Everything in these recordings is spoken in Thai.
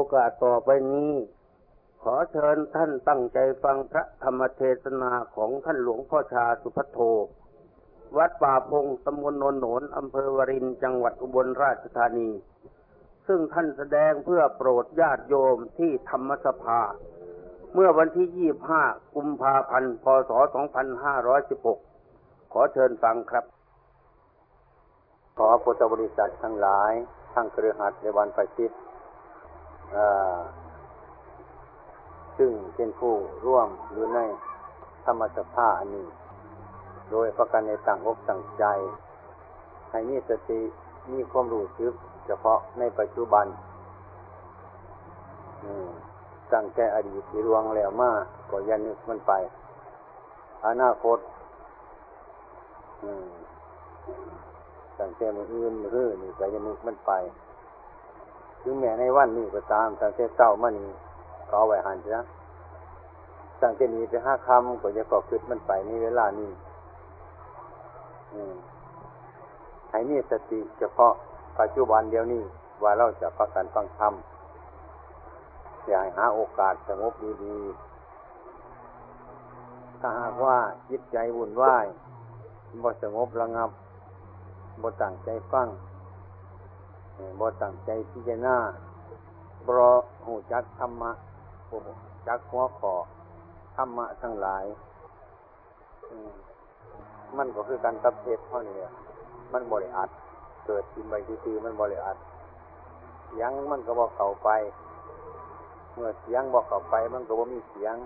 อกาสต่อไปนี้ ขอเชิญท่านตั้งใจฟังพระธรรมเทศนาของท่านหลวงพ่อชาสุพัทโท วัดป่าพงตำบลโนนโหนนอำเภอวรินจังหวัดอุบลราชธานี ซึ่งท่านแสดงเพื่อโปรดญาติโยมที่ธรรมสภา เมื่อวันที่ 25 กุมภาพันธ์ พศ 2516 ขอเชิญฟังครับ ขอพุทธบริษัททั้งหลายทั้งเครือขัดในวันประชิต ซึ่งเป็นผู้ร่วมอยู่ในธรรมสภาอันนี้ โดยประกันในต่างอกต่างใจ ให้มีสติมีความรู้สึกเฉพาะในปัจจุบันตั้งแต่อดีตที่รวงแล้วมาก็ยันนึกมันไป อนาคตตั้งแต่มืออื่นมืออื่นนี่ก็ยันนึกมันไป ถึงแม้ในวันนี้ก็ตามตั้งแต่เศร้ามานี้ก็เอาไว้หันจ้ะตั้งแต่นี้ไปห้าคำก็จะก่อขึ้นมันไปในเวลานี้ให้มีสติเฉพาะปัจจุบันเดียวนี้ว่าเราจะประกันฟังธรรมอยากหาโอกาสสงบดีๆถ้าหากว่าจิตใจวุ่นวายบ่สงบระงับบ่ตั้งใจฟัง บ่ตั้งใจพิจารณาบรอหูจักธรรมะจักหัวขอธรรมะทั้งหลาย มันก็คือการตับเทศเท่านี้มันบริอัด เกิดกินใบทีๆมันบริอัดยังมันก็บอกเข้าไป เมื่อเสียงบอกเข้าไป มันก็บ่มีเสียง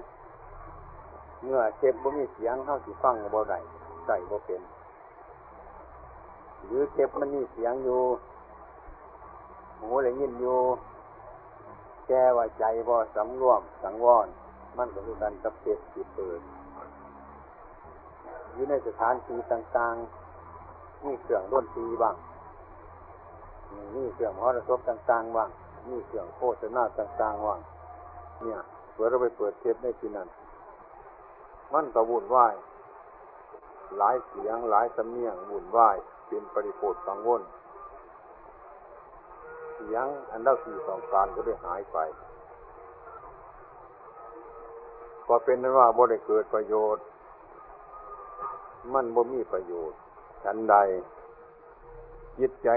เมื่อเจ็บบ่มีเสียงเท่าสิฟังบ่ได้ใส่บ่เป็น หรือเจ็บมันมีเสียงอยู่ หูได้ยินอยู่แก้ว่าใจบ่สำรวมสังวรมันก็คือการตับเทศจิตเปิดอยู่ในสถานที่ต่างๆ มีเครื่องดนตีบ้างมีเครื่องมอรสพต่างๆบ้างมีเครื่องโฆษณาต่างๆบ้างเนี่ยเมื่อเราไปเปิดเทปในที่นั้น มันก็วุ่นวายหลายเสียงหลายสำเนียงวุ่นวายเป็นปริโภทกังวลเสี ยงอันเล่าสี่สองการก็ได้หายไป ก็เป็นนั้นว่าบ่ได้เกิดประโยชน์ มันบ่มีประโยชน์ฉันใดยิตใจ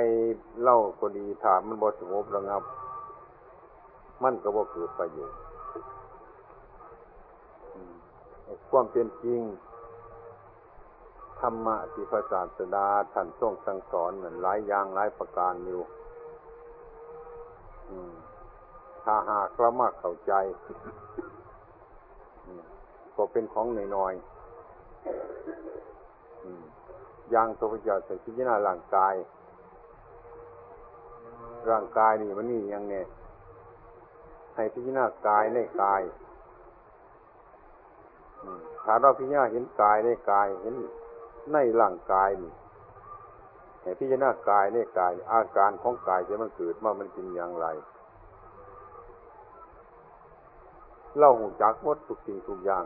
เล่าก็ดีถามมันบ่สงบระงับ มันก็บ่เกิดประโยชน์ความเป็นจริงธรรมะที่พระศาสดาท่านทรงสั่งสอนหลายอย่างหลายประการอยู่ ถ้าหากเรามากเข้าใจก็เป็นของหน่อยๆอย่างตัวพระเจ้าใส่พิจารณาร่างกาย ร่างกายนี่มันนี่ยังไงให้พิจารณากายในกายถ้าเราพิจารณาเห็นกายในกายเห็นในร่างกายนี่ พิจารณากายในกาย อาการของกายจะมันเกิดมามันเป็นอย่างไรเราหูจักวัดทุกสิ่งทุกอย่าง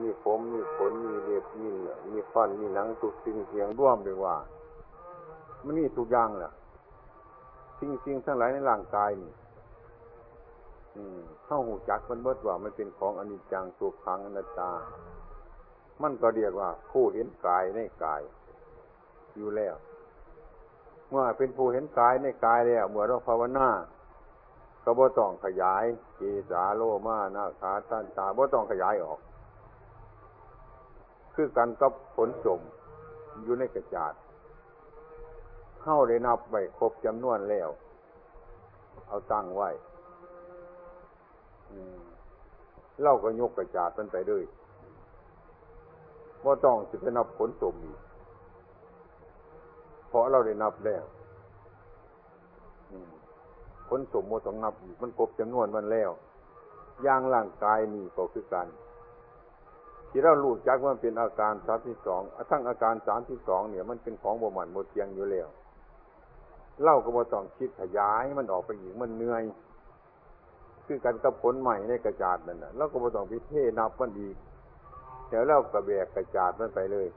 มีผมมีขนมีเล็บมีเนื้อมีฟันมีหนังทุกสิ่งเสียงร่วมเลยว่า มันมีทุกอย่างแหละสิ่งสิ่งทั้งหลายในร่างกายนี่เข้าหูจักมันเบิดว่ามันเป็นของอนิจจังสุขังอนัตตา มันก็เรียกว่าผู้เห็นกายในกาย อยู่แล้วเมื่อเป็นผู้เห็นกายในกายแล้วเมื่อเราภาวนาก็บ่ต้องขยายเกสาโลมานาคาตันตาบ่ต้องขยายออก คือกันกับผลสมอยู่ในกระจาดเข้าได้นับไว้ครบจำนวนแล้ว เอาตั้งไว้เล่าก็ยกกระจาดมันไปด้วยว่าต้องจะไปนับผลสมอีก เพราะเราได้นับแล้วผลสมมต้องนับอีกมันครบจำนวนมันแล้วย่างร่างกายนี่ก็คือกัน ที่เราลูกจักว่าเป็นอาการสามที่สองทั้งอาการสามที่สองเนี่ย มันเป็นของบ่มันโมเทียงอยู่แล้วเล่าก็บ่ต้องคิดขยายมันออกไปอีกมันเหนื่อย คือการกับผลใหม่ในกระจาดนั่นแหละเราก็บ่ต้องพิเทนับมันดีเดี๋ยวเรากระแบกกระจาดมันไปเลย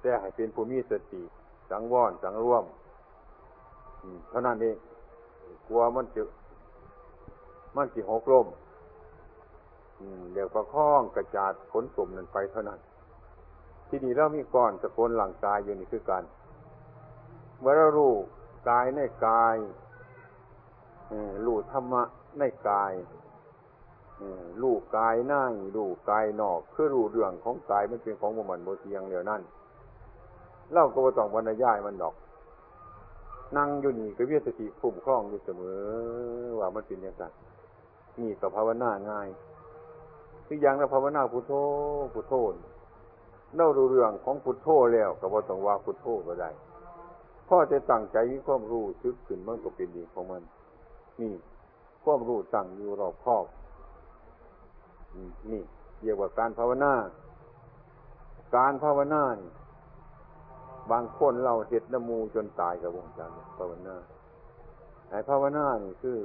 แต่ให้เป็นภูมิสติ สังวรสังร่วมเท่านั้นเองกลัวมันจะมันสิหกล้มเดี๋ยวประคองกระจาดขนสมนั่นไปเท่านั้น ที่นี่เรามีก่อนสะกนหลังกายอยู่นี่คือกันเมื่อเรารู้กายในกายรู้ธรรมะในกายรู้กายหน้ารู้กายนอก คือรู้เรื่องของกายมันเป็นของมันโมเทียงเดียวนั่น เล่าก็ว่ต้องบรรยายมันดอก นั่งอยู่นี่ก็เวียสติคุ้มคล้องอยู่เสมอ ว่ามันเป็นอย่างไรนี่กับภาวนาง่ายคืออย่างเราภาวนาพุทโธพุทโธเล่าดูเรื่องของพุทโธแล้วก็บ่ต้องว่าพุทโธก็ได้พ่อจะตั้งใจมีความรู้ซึกขึ้นมันก็เป็นดีของมัน นี่ความรู้ตั้งอยู่รอบครอบ นี่เรียกว่าการภาวนา การภาวนานี่ บางคนเราเห็ดน้ำมูจนตายกับวงการภาวนาไอ้ภาวนานี่คือ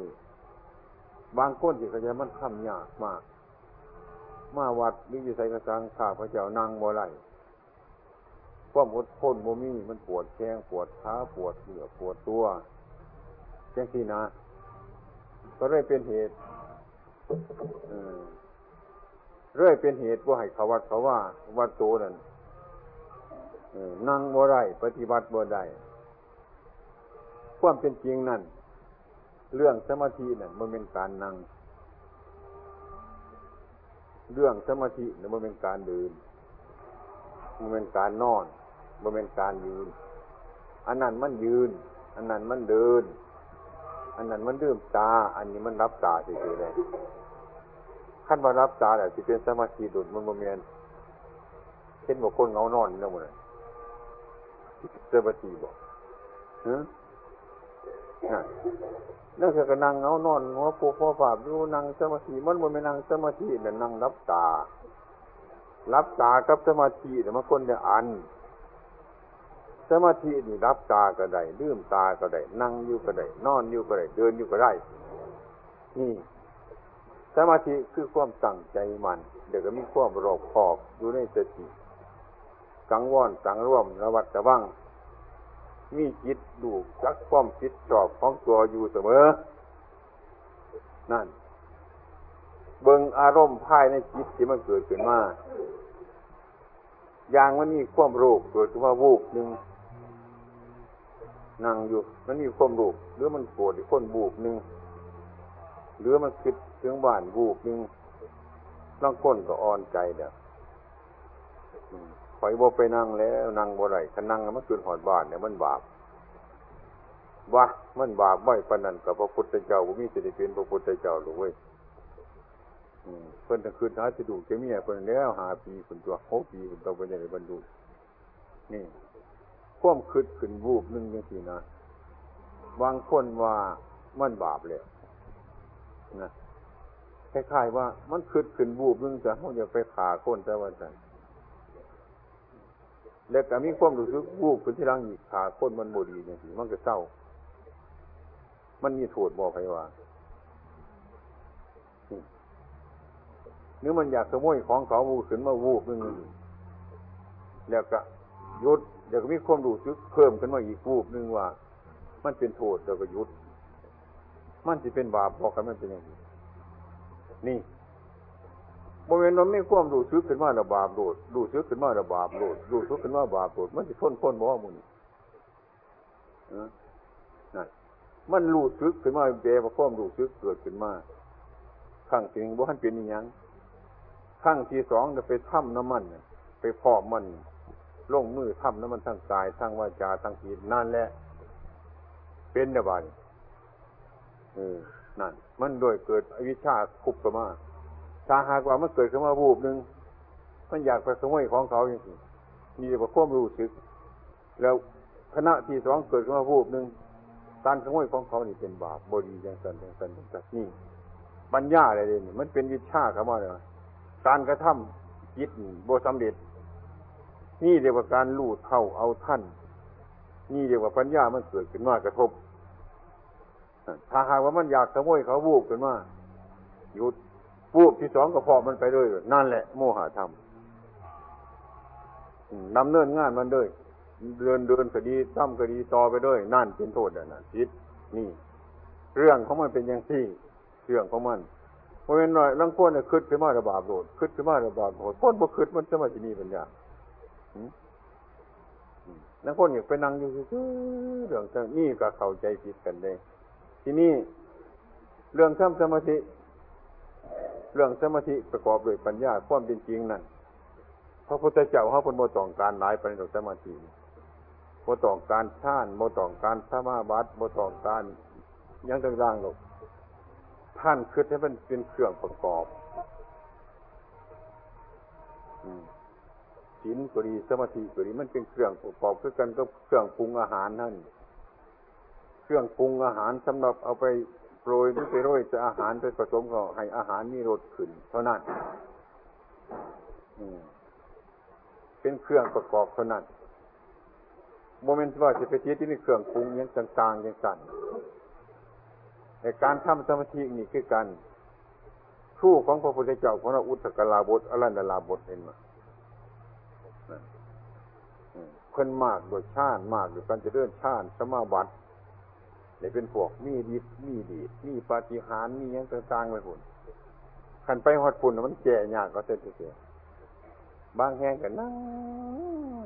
บางคนที่เขาจะมันคำยากมาก มาวัดมิจิไสกระสังข้าพระเจ้านั่งบ่ไรความอดทนโมมีมันปวดแข้งปวดขาปวดเหนือปวดตัวแจ้งที่นะ ก็เลยเป็นเหตุเรื่อยเป็นเหตุว่าให้เขาวัดเขาว่าวัดโตนั่น นั่งบ่ได้ปฏิบัติบ่ได้ความเป็นจริงนั่น เรื่องสมาธินั่นมันเป็นการนั่ง เรื่องสมาธินั่นมันเป็นการเดินมันเป็นการนอนมันเป็นการยืน อันนั้นมันยืน อันนั้นมันเดิน อันนั้นมันดื่มตา อันนี้มันรับตาเฉยๆเลยขั้นมารับตาแต่ที่เป็นสมาธิดุดมันโมเมนเช่นบอกคนเงานอนนี่นะมัน จ้าปฏิบอกฮะนั่นคือกนั่งเงานอนหัวปูหัวฝาบอยู่นั่งสมาธิมันมันไม่นั่งสมาธิเนี่ยนั่งรับตา รับตากับสมาธิเนี่ยมันคนจะอัน สมาธินี่รับตาก็ได้ลืมตาก็ได้ นั่งอยู่ก็ได้ นอนอยู่ก็ได้ เดินอยู่ก็ได้ นี่ สมาธิคือความตั้งใจมัน เดี๋ยวก็มีความรอบคอบอยู่ในสติ กังวลสังร่วมระวัดระวัง มีจิตดูจักความคิดชอบของตัวอยู่เสมอ นั่น เบิงอารมณ์ภายในจิตที่มันเกิดขึ้นมาอย่างมันมีความโรคเกิดขึ้นมาวูบหนึ่งนั่งอยู่ มันมีความโรคหรือมันปวดอีกคนบูบหนึ่งหรือมันคิดถึงบ้านวูบหนึ่งบางคนก็อ่อนใจเด้อ อยบ่ไปนั่งแล้วนั่งบ่ไรถ้านั่งมันคืนหอดบ้านเนี่ยมันบาปวะมันบาปไม่ปนันกับพระพุทธเจ้าบ่มีสิริเป็นพระพุทธเจ้าหรือเว้ยเพิ่นจะคืนหาสิดูเจมียเพิ่นแล้วหาปีคนตัวหกปีคนตัวเป็นอย่างไรบรรลุนี่ข่วมคืดขึ้นวูบนึงยังสินะบางคนว่ามันบาปเลยนะคล้ายๆว่ามันคืดขึ้นวูบนึงจะเขาอยากไปขาคนแต่ว่าใจ แล้วก็มีความรู้สึกวูบขึ้นที่ร่างอีกขาคนมันบดีอย่างนี้มันก็เศร้า มันมีโทษบอกใครว่าหรือมันอยากขโมยของเขาวูขึ้นมาวูบนึงแล้วก็ยุดเดี๋ยวก็มีความรู้สึกเพิ่มขึ้นมาอีกวูบนึงว่า มันเป็นโทษแล้วก็ยุด มันจะเป็นบาปพอกันมันเป็นอย่างนี้นี่ บริเวณนั้นไม่ควมดูซึกขึ้นมาระบาปโดดดูซึกขึ้นมาระบาปโดดดูซึกขึ้นมาบาปโดดมันจะทนทนบ่ว่ามึงนั่นมันรู้ซึกขึ้นมาเบะควมรู้ซึกเกิดขึ้นมาข้างจริงบ่ทันเป็นยังข้างที่สองจะไปถ้ำน้ำมันไปพอมันลงมือถ้ำน้ำมันทั้งกายทั้งวาจาทั้งจิตนั่นแหละเป็นเนบานเออนั่น มันโดยเกิดอวิชชาคุบกันมา ถ้าหากว่ามันเกิดขึ้นมาบูบหนึ่งมันอยากไปขโมยของเขาอย่างนี้มีแต่ความรู้สึก แล้วคณะที่สองเกิดขึ้นมาบูบหนึ่งการขโมยของเขานี่เป็นบาปบดีอย่างสันอย่างสันอย่างสันนี่ปัญญาอะไรเนี่ยมันเป็นวิชาเข้ามาเลยการกระทำจิตโบสำเร็จ นี่เรียกว่าการรู้เท่าเอาท่าน นี่เรียกว่าปัญญามันเกิดขึ้นมากระทบถ้าหากว่ามันอยากขโมยเขาบูบขึ้นมาหยุด วูบที่สองก็พอมันไปด้วยนั่นแหละ โมหะธรรมนำเนินงานมันด้วย เดินเดินคดีตั้มคดีต่อไปด้วย นั่นเป็นโทษอะนะจิตนี่ เรื่องของมันเป็นอย่างที่เรื่องของมันเพราะเป็นหน่อยลังพ้นเนี่ยคืดขึ้นมาระบาดโดดคืดขึ้นมาระบาดโดดพ้นบ่คืดมันจะมาที่นี่ปัญญาลังพ้นอยากไปนั่งอยู่เรื่องนี่ก็เข้าใจผิดกันเลย ทีนี้เรื่องทำสมาธิ เรื่องสมาธิประกอบด้วยปัญญาความเป็นจริงนั่นพระพุทธเจ้าเขาเป็นโมต้องการหลายประเด็นสมาธิโมต้องการชาติโมต้องการสมาบัติโมต้องการยังต่างๆหรอกท่านคิดให้มันเป็นเครื่องประกอบศีลก็ดีสมาธิก็ดีมันเป็นเครื่องประกอบคือกันก็เครื่องปรุงอาหารนั่น เครื่องปรุงอาหารสำหรับเอาไป โปรยหรือไปโรยจะอาหารไปผสมก็ให้อาหารมีรสขึ้น เท่านั้นเป็นเครื่องประกอบเท่านั้นโมเมนต์ว่าจะไปที่ที่นี่เครื่องปรุงยังต่างๆยังสั่นในการทำสมาธินี่คือการคู่ของพระพุทธเจ้าของเราอุตกลาบทอรันดลาบทเห็นมาเพิ่นมากโดยชาติมากโดยการจะเลื่อนชาติสมาบัติ ได้เป็นพวกมีดีมีดีมีปาฏิหาริย์มีอย่างต่างๆไปพุ่นขันไปหอดพุ่นมันแก่ยากก็เสร็จเสียบางแห่งกันนั่ง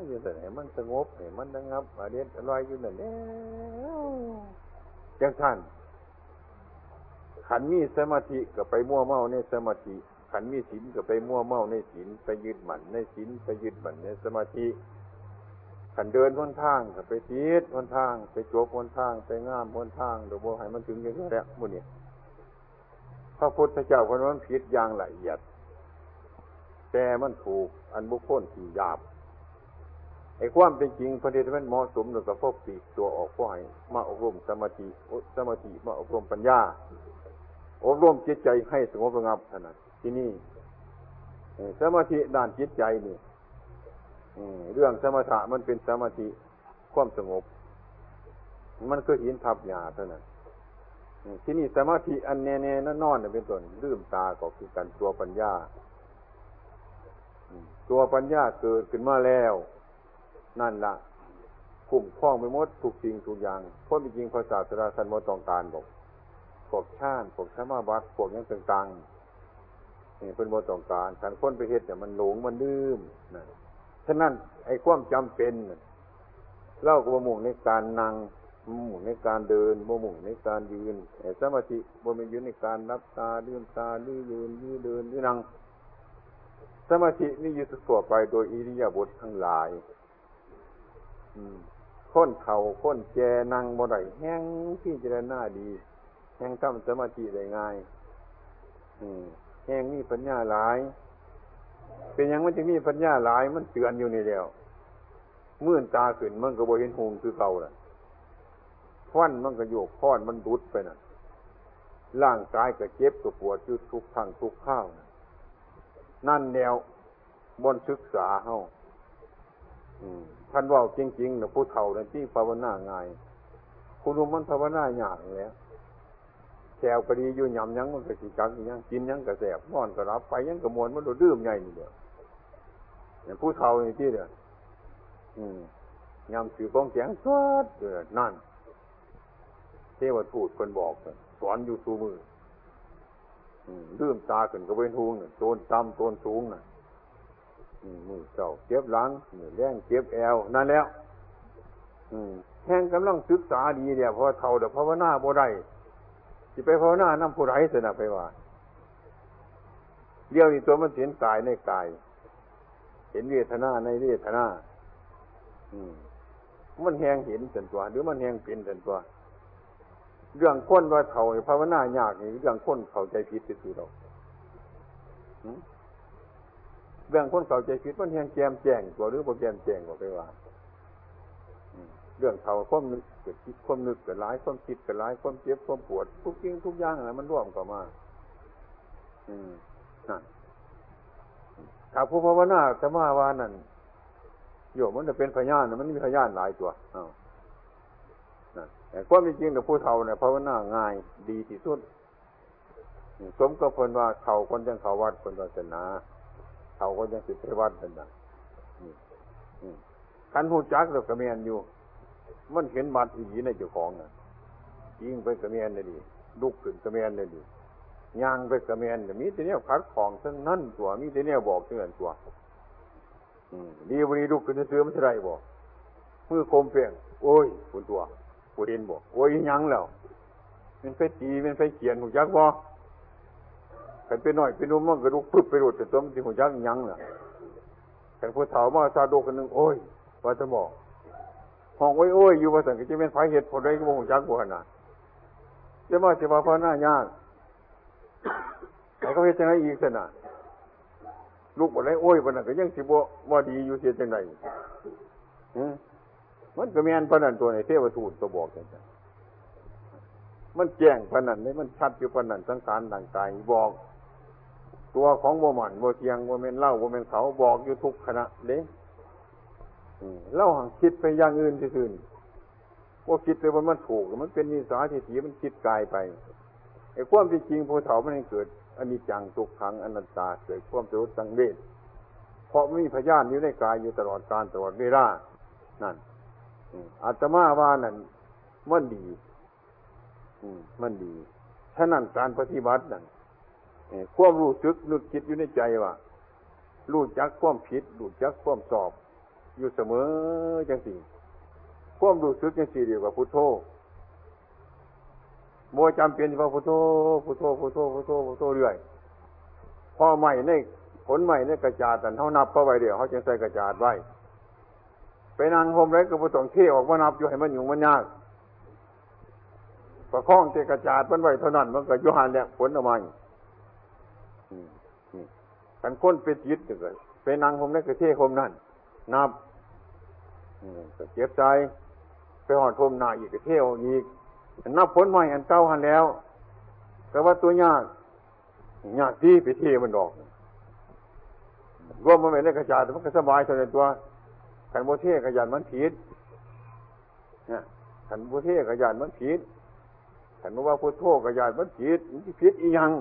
อยู่แต่ไหนมันสงบไหนมันระงับอเด็ดอร่อยอยู่นั่นแล้วจังท่านขันมีสมาธิก็ไปมั่วเมาในสมาธิขันมีศีลก็ไปมั่วเมาในศีลไปยึดหมันในศีลไปยึดหมันในสมาธิ ขันเดินวนทางก็ไปทีดวนทาง ไปโจบวนทาง ไปง่ามวนทางเดี๋ยวโบให้มันถึงอย่างนี้แหละมุนี่พระพุทธเจ้าคนนั้นผิดอย่างละเอียด แต่มันถูกอันบุคคลที่หยาบไอ้ความเป็นจริงพระเดชมันเหมาะสมกับพวกปีกตัวออกก็ให้มาอบรมสมาธิสมาธิมาอบรมปัญญา อบรมจิตใจให้สงบระงับขนาดที่นี่สมาธิด้านจิตใจนี่ เรื่องสมถะมันเป็นสมาธิความสงบ มันก็หินทับหยาเท่านั้นที่นี่สมาธิอันแน่ๆนั่นนอนเป็นต้นลืมตาก็คือการตัวปัญญา ตัวปัญญาเกิดขึ้นมาแล้ว นั่นละคุ้มคล้องไปหมดทุกสิ่งทุกอย่างเพราะจริงพระศาสดาสันมต้องการบอกพวกชาติพวกสมาบัติพวกยังต่างๆนี่เป็นโมต้องการการค้นไปเหตุเนี่ยมันหลงมันลืมนะ ฉะนั้นไอ้ความจำเป็นเล่ากับมุ่งในการนั่งมุ่งในการเดินมุ่งในการยืนไอ้สมาธิบ่มีอยู่ในการรับตาเลื่อนตาลื้อยืนยืนเดินยืนนั่งสมาธินี่อยู่ทั่วไปโดยอิริยาบถทั้งหลายค้นเข่าค้นแจนั่งบ่ได้แห้งที่จะได้หน้าดี แห้งทำสมาธิได้ง่ายแห้งนี่ปัญญาหลาย เป็นอย่างมันจะมีปัญญาหลาย มันเตือนอยู่นี่แล้วเมื่อตาขึ้นมันก็บ่เห็นหงคือเก่าล่ะฟันมันก็โยกพอนมันดุดไปน่ะ ร่างกายก็เจ็บก็ปวดอยู่ทุกทางทุกข้าวนะนั่นแนวบนศึกษาเฮาท่านว่าจริงๆนะผู้เฒ่านะที่ภาวนาง่ายคุณรู้มันภาวนายากแล้ว แซวก็ดีอยู่ยำยังมันก็สิจักยังกินยังก็แสบนอนก็รับไปยังก็มวนมันโดดดื่มใหญ่นี่เดียวอย่างผู้เฒ่านี่ที่เดียวยำสือกองแสงสดเดือนั่นเทวทูตคนบอกสอนอยู่สูมือดื่มตาขึ้นก็เป็นทุงโซนต่ำโซนสูงน่ะมือเจ้าเจ็บหลังมือแรงเจ็บแอวนั่นแล้วแห่งกำลังศึกษาดีเดียวพอเท่าเดี๋ยวภาวนาบ่ได้ จิไปภาวนาน้ำผู้ไรเสนาไปว่าเดียวนี้ตัวมันเห็นกายในกาย เห็นเวทนาในเวทนา อืม มันแหงเห็นเสนตัว หรือมันแหงเป็นเสนตัว เรื่องค้นว่าเท่าภาวนายากนี่เรื่องค้นเข้าใจผิดที่สุดเราเรื่องคนเข้าใจผิดมันแหงแจมแจ้งตัวหรือโปรแกรมแจ้งกว่าไปว่า เรื่องเท่าความนึกเกิดคิดความนึกเกิดร้ายความคิดเกิดร้ายความเจ็บความปวดทุกสิ่งทุกอย่างอะไรมันร่วมกันมา อืมนั่นถ้าผู้ภาวนาจะมาวานั่นโยมมันจะเป็นพยานมันมีพยานหลายตัวอ้าวแต่ความจริงแต่ผู้เฒ่าเนี่ยภาวนาง่ายดีที่สุดสมกับคนว่าเฒ่าคนยังเขาวัดคนศาสนาเฒ่าคนยังสิทธิวัดเป็นนะขันหูจักเรากระเมียนอยู่ มันเห็นบาดอีในเจ้าของน่ะยิงไปกระเมียนเลยดีลุกขึ้นกระเมนเลยดิย่างไปกระเมนมีแต่เนี้ยขัดของทั้งนั้นตัว มีแต่เนี้ยบอกเตือนตัวดีวันนี้ลุกขึ้นซื้อมันจะไรบอกมือคมเปียงโอ้ยคุณตัวกูเห็นบอกโอ้ยยังแล้วมันไปตีมันไปเขียนหูยักบอกขันไปหน่อยไปนุ่มมันกระดูกปึ๊บไปรุดแต่ตัวมันที่หูยักยังล่ะขันผู้เฒ่ามาซาโดกันหนึ่งโอ้ยว่าจะบอก ห้องโอ้ยโอ้ยอยู่ว่าสังก็จะเป็นไฟเหตุผลได้ก็บอกหูยักบ่ขนาดจะมาจะมาพาหน้ายากไอ้เขาเห็นจังไรอีกสินะลูกบ่ได้โอ้ยปนันก็ยังสิบ่บ่ดีอยู่เสียจังไรมันก็แม่นปนันตัวในเทวทูตตัวบอกกันมันแจ้งปนันเลยมันชัดอยู่ปนันสังขารต่างกายบอก ตัวของโมมันโมเทียงโมเมนเล่าโมเมนเขาบอกอยู่ทุกขณะเด้ เล่าหังคิดไปอย่างอื่นที่อื่นว่าคิดไปว่ามันถูกมันเป็นนิสัยที่ถีมันคิดกายไปไอ้ความที่จริงภูเขามันเกิดอันนี้จังทุกขังอนัตตาเกิดความสรุปสังเวชเพราะมีพยานอยู่ในกายอยู่ตลอดการตลอดเวลานั่นอาตมาว่านั่นมันดีมันดีฉะนั้นการปฏิบัตินั่นความรู้สึกนึกคิดอยู่ในใจว่ารู้จักความผิดรู้จักความสอบ อยู่เสมอจังสิ่ความรู้สึกจังสี่เดียวกับพุทโธโมจำเป็นว่าพุทโธพุทโธพุทโธพุทโธพุทโธเรื่อยพอใหม่ในผลใหม่ในกระจาดแต่เขานับเข้าไปเดียวเขาจึงใส่กระจาดไว้ไปนางโฮมไรก็พุทองเที่ออกมานับอยู่ให้มันอยู่มันยากประคองเจกระจาดมันไว้เท่านั้นมันก็ยุหันแล้วผลออกมากันค้นเป็นจิตเลยไปนางโฮมไรก็เที่โฮมนั่นนับ เจ็บใจ ไปหอดโฮมหนาอีกเที่ยวอีกนับผลใหม่อันเก่าหันแล้ว แต่ว่าตัวยากยากที่ไปเที่มันดอกรวมมันไม่ได้กระจายแต่มันก็สบายเท่านั้นตัวขันโบเทขยันมันผิดนี่ยขันโบเทขยันมันผิดขันว่าพุทโธขยันมันผิดมันผิดอียัง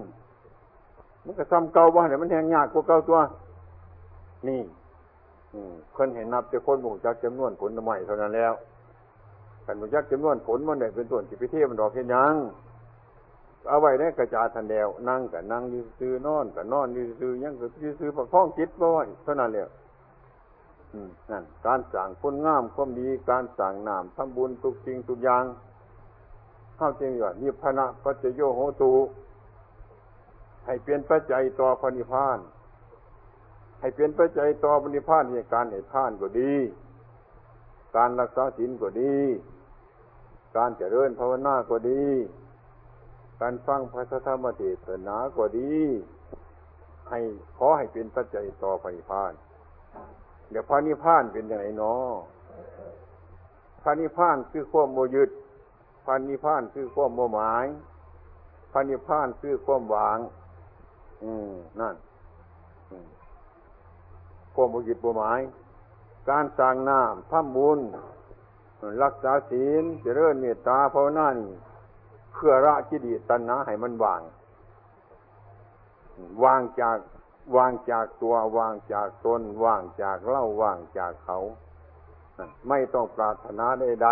มันก็ซ้ำเก่าบ้าเนี่ยมันแหงยากกว่าเก่าตัว นี่ คนเห็นนับจะคนหมู่จักจำนวนผลใหม่เท่านั้นแล้วกันมุยักจำนวนผลมันได้เป็นส่วนที่พิเทมันดอกเห็นยังเอาไว้ในกระจาทันเดียวนั่งกับนั่งยืนซื้อนอนกับนอนยืนซื้อยังกับยืนซื้อประคองจิตบ่อยเท่านั้นแล้วนั่นการสั่งคนงามความดีการสั่งนามทำบุญทุกสิ่งทุกอย่างเข้าจริงอยู่นิพพานะปัจจโยโหตูให้เปลี่ยนปัจจัยต่อพนิพพาน ให้เปลี่ยนปัจจัยต่อพนิพานในการให้ท่านก็ดี การรักษาศีลก็ดี การเจริญภาวนาก็ดี การฟังพระธรรมเทศนาก็ดี ให้ขอให้เป็นปัจจัยต่อไปพานเดี๋ยวพระนิพพานเป็นยังไงเนาะพระนิพพานคือความโมยึดพระนิพพานคือความโมหมายพระนิพพานคือความวาง อืมนั่น ความโมยึดโมหมาย การสร้างน้ำทำบุญรักษาศีลเจริญเมตตาภาวนานี่เพื่อละกิเลสตัณหาให้มันวาง วางจากวางจากตัววางจากตนวางจากเล่าวางจากเขาไม่ต้องปรารถนาใด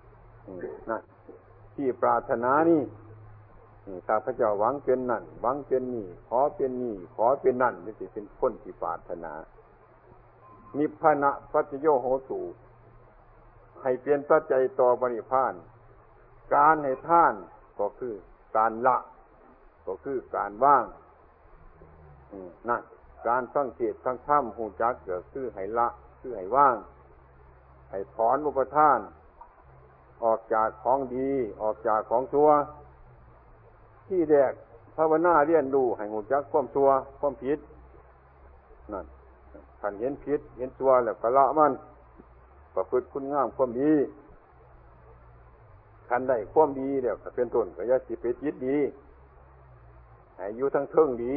ๆนะที่ปรารถนานี่ ข้าพเจ้าหวังเป็นนั่นหวังเป็นนี่ขอเป็นนี่ขอเป็นนั่นนี่สิเป็นคนที่ปรารถนา นิพพานะปัจโยโหสูให้เปลี่ยนปัจจัยต่อบริพาน การให้ท่านก็คือการละ ก็คือการว่างนั่นการสังเกตสังถ้ำหูจักเกิดคือให้ละ คือให้ว่าง ให้ถอนอุปทาน ออกจากของดีออกจากของชั่ว ที่แดกภาวนาเรียนดูให้หูจักความชั่วความผิดนั่นขันเห็นผิด เห็นชั่วแล้วก็ละมัน ประพฤติคุณงามความดีคันได้ความดีเดี๋ยวเป็นต้นก็ยาสิเปจิตดีอายุทั้งเทิงดี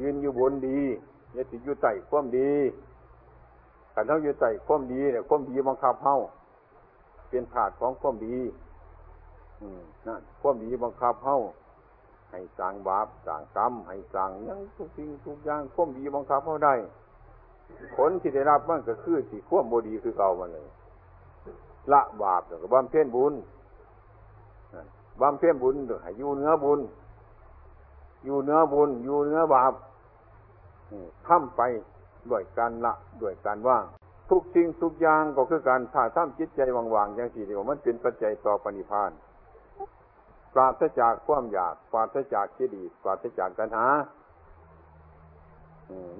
ยืนอยู่บนดียาสิอยู่ไต่ความดีขันเท่าอยู่ไต่ความดีเนี่ยความดีบังคับเฮาเป็นผาดของความดี นั่นความดีบังคับเฮาให้สั่งบาปสั่งกรรมให้สั่งยังทุกสิ่งทุกอย่างความดีบังคับเฮาได้ผลที่ได้รับมันก็คือที่ควบโมดีคือเก่ามันเลยละบาปแล้วก็บำเพ็ญบุญบำเพ็ญบุญให้อยู่เนื้อบุญ อยู่เนื้อบุญ อยู่เนื้อบาปทำไปด้วยการละด้วยการว่าง ทุกสิ่งทุกอย่างก็คือการถ้าทำจิตใจว่างๆอย่างสี่เดียวมันเป็นปัจจัยต่อปณิพานธ์ ปราศจากความอยากปราศจากคิดีปราศจากตัณหา